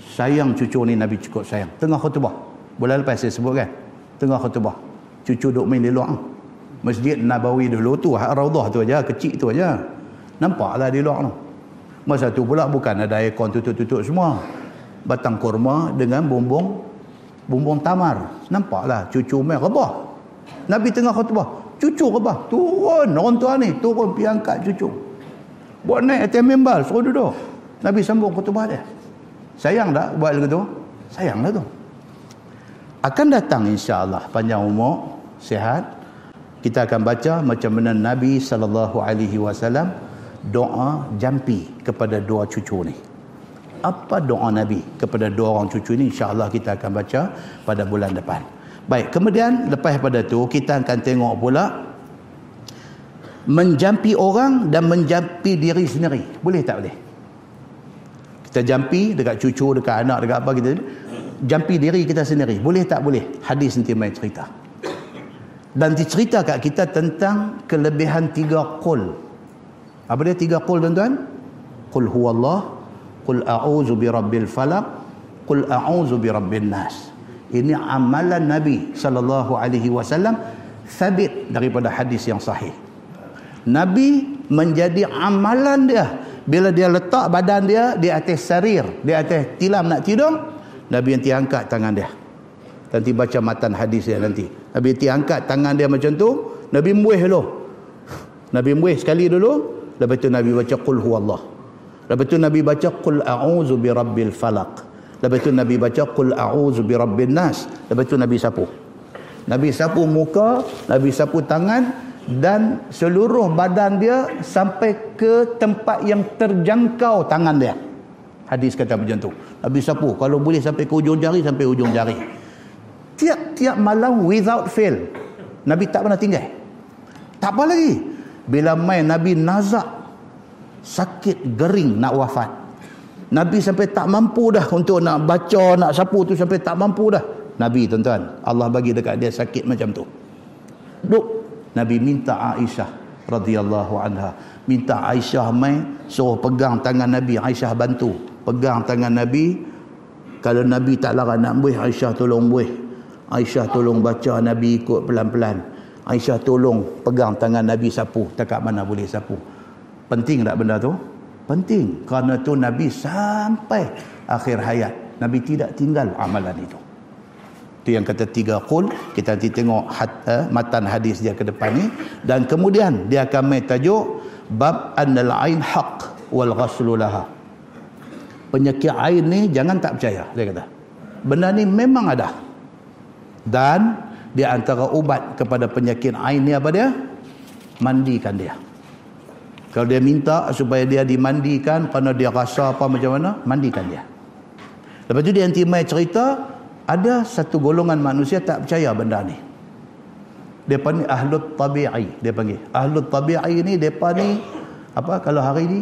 Sayang cucu ni Nabi cukup sayang. Tengah khutbah. Bulan lepas saya sebut kan. Tengah khutbah. Cucu duk main di luar. Masjid Nabawi dulu tu. Raudah tu aja, Kecil tu aja. Nampaklah di luar tu. Masa tu pula bukan ada aircon tutup-tutup semua. Batang kurma dengan bumbung bumbung tamar. Nampaklah cucu main rebah. Nabi tengah khutbah. Cucu rebah. Turun orang tua ni. Turun pergi angkat cucu. Buat naik atas membal. Suruh duduk. Nabi sambung khutbah dia. Sayang tak buat lagu tu? Sayang lah tu. Akan datang insya-Allah panjang umur, sihat. Kita akan baca macam mana Nabi sallallahu alaihi wasallam doa jampi kepada dua cucu ni. Apa doa Nabi kepada dua orang cucu ni insya-Allah kita akan baca pada bulan depan. Baik, kemudian lepas pada tu kita akan tengok pula menjampi orang dan menjampi diri sendiri. Boleh tak boleh? Kita jampi dekat cucu, dekat anak, dekat apa kita jampi diri kita sendiri. Boleh tak boleh? Hadis nanti main cerita. Dan dicerita kat kita tentang kelebihan tiga qul apa dia tiga qul tuan-tuan? Qul huwallah, qul a'udzu birabbil falaq, qul a'udzu birabbin nas. Ini amalan Nabi sallallahu alaihi wasallam sabit daripada hadis yang sahih. Nabi menjadi amalan dia bila dia letak badan dia di atas sarir, di atas tilam nak tidur, Nabi nanti angkat tangan dia. Nanti baca matan hadis dia nanti. Nabi nanti angkat tangan dia macam tu, Nabi muih dulu. Nabi muih sekali dulu, Lepas tu Nabi baca qul huwallah. Lepas tu Nabi baca qul a'udzu birabbil falaq. Lepas tu Nabi baca qul a'udzu birabbin nas. Lepas tu Nabi sapu. Nabi sapu muka, Nabi sapu tangan dan seluruh badan dia sampai ke tempat yang terjangkau tangan dia. Hadis kata macam tu. Nabi sapu kalau boleh sampai ke ujung jari sampai ujung jari. Tiap-tiap malam without fail. Nabi tak pernah tinggal. Tak apa lagi bila mai Nabi nazak. Sakit gering nak wafat. Nabi sampai tak mampu dah untuk nak baca nak sapu tu sampai tak mampu dah. Nabi tuan-tuan Allah bagi dekat dia sakit macam tu. Duk Nabi minta Aisyah radhiyallahu anha. Minta Aisyah mai suruh pegang tangan Nabi. Aisyah bantu. Pegang tangan Nabi. Kalau Nabi tak larang nak buih Aisyah tolong buih. Aisyah tolong baca Nabi ikut pelan-pelan Aisyah tolong pegang tangan Nabi sapu. Dekat mana boleh sapu? Penting tak benda tu? Penting. Kerana tu Nabi sampai akhir hayat. Nabi tidak tinggal amalan itu. Itu yang kata tiga qul. Kita nanti tengok hat, eh, matan hadis dia ke depan ni. Dan kemudian dia akan main tajuk bab annal ain haq wal ghaslu laha. Penyakit ain ni jangan tak percaya dia kata. Benda ni memang ada. Dan di antara ubat kepada penyakit ain ni apa dia? Mandikan dia. Kalau dia minta supaya dia dimandikan kerana dia rasa apa macam mana, mandikan dia. Lepas tu dia nanti mai cerita, ada satu golongan manusia tak percaya benda ni. Dia panggil ahlut tabi'i. Dia panggil. Ahlut tabi'i ni, mereka ni, apa kalau hari ni,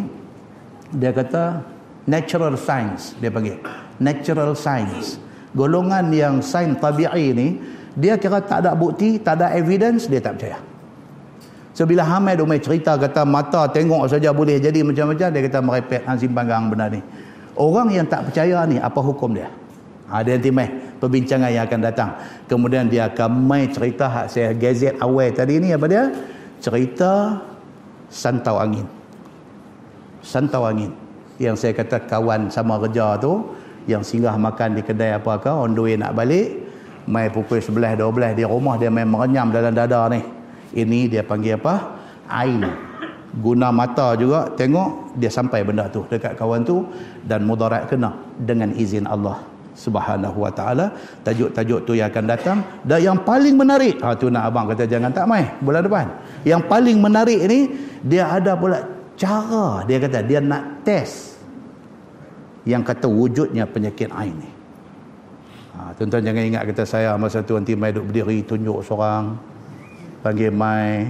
dia kata natural science. Dia panggil. Natural science. Golongan yang sains tabi'i ni, dia kira tak ada bukti, tak ada evidence, dia tak percaya. So bila Hamid Umar cerita kata mata tengok saja boleh jadi macam-macam, dia kata merepek hang simpan gang benda ni. Orang yang tak percaya ni apa hukum dia? Ha, dia nanti mai perbincangan yang akan datang. Kemudian dia akan mai cerita hak saya gazet awal tadi ni apa dia? Cerita santau angin. Santau angin. Yang saya kata kawan sama kerja tu yang singgah makan di kedai apa ke on the way nak balik mai pukul 11 12 di rumah dia main merenyam dalam dada ni. Ini dia panggil apa? Ain. Guna mata juga tengok dia sampai benda tu dekat kawan tu dan mudarat kena dengan izin Allah Subhanahu wa taala. Tajuk-tajuk tu yang akan datang. Dan yang paling menarik ha tu nak abang kata jangan tak mai bulan depan. Yang paling menarik ni dia ada pula cara. Dia kata dia nak test yang kata wujudnya penyakit ain ni tuan-tuan jangan ingat kata saya masa tu nanti mai duduk berdiri tunjuk seorang panggil mai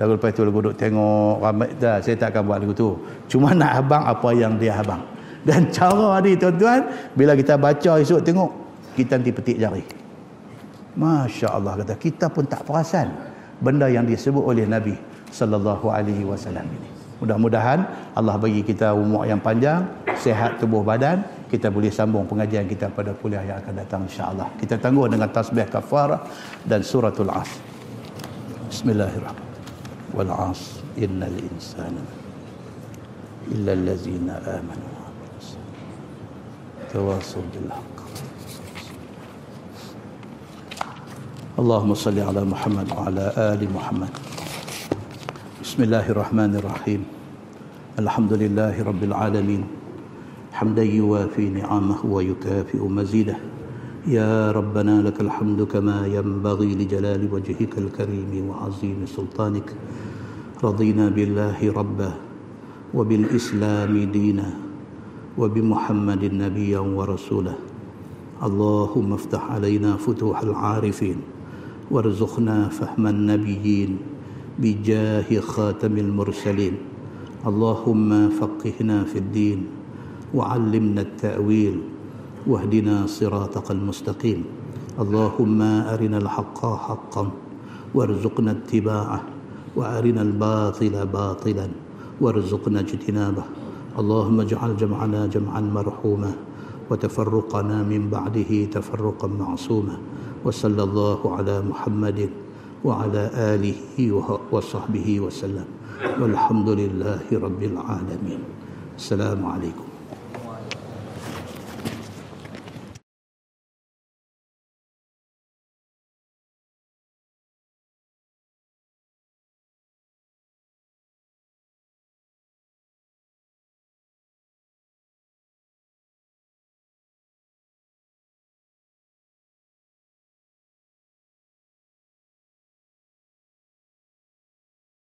lalu lepas tu lagu duduk tengok ramai dah saya tak akan buat lagu tu cuma nak abang apa yang dia abang Dan cara ni tuan-tuan, bila kita baca esok tengok, kita nanti petik jari. Masya Allah kata, kita pun tak perasan benda yang disebut oleh Nabi sallallahu alaihi wasallam ini. Mudah-mudahan Allah bagi kita umur yang panjang, sehat tubuh badan, kita boleh sambung pengajian kita pada kuliah yang akan datang insya-Allah. Kita tangguh dengan tasbih kafarah dan suratul As. Bismillahirrahmanirrahim. Wal 'asr innal insana illa allazina amanu tawasaw bil haqq. اللهم صل على محمد وعلى ال محمد بسم الله الرحمن الرحيم الحمد لله رب العالمين حمدا يوافي نعمه ويكافئ مزيده. يا ربنا لك الحمد كما ينبغي لجلال وجهك الكريم وعظيم سلطانك. رضينا بالله ربا وبالإسلام دينا وبمحمد نبيا ورسولا اللهم افتح علينا فتوح العارفين وارزقنا فهم النبيين بجاه خاتم المرسلين. اللهم فقهنا في الدين وعلمنا التأويل واهدنا صراطك المستقيم. اللهم أرنا الحق حقا وارزقنا اتباعه وأرنا الباطل باطلا وارزقنا اجتنابه. اللهم اجعل جمعنا جمعا مرحوما وتفرقنا من بعده تفرقا معصوما. وصلى الله على محمد وعلى آله وصحبه وسلم. والحمد لله رب العالمين. السلام عليكم.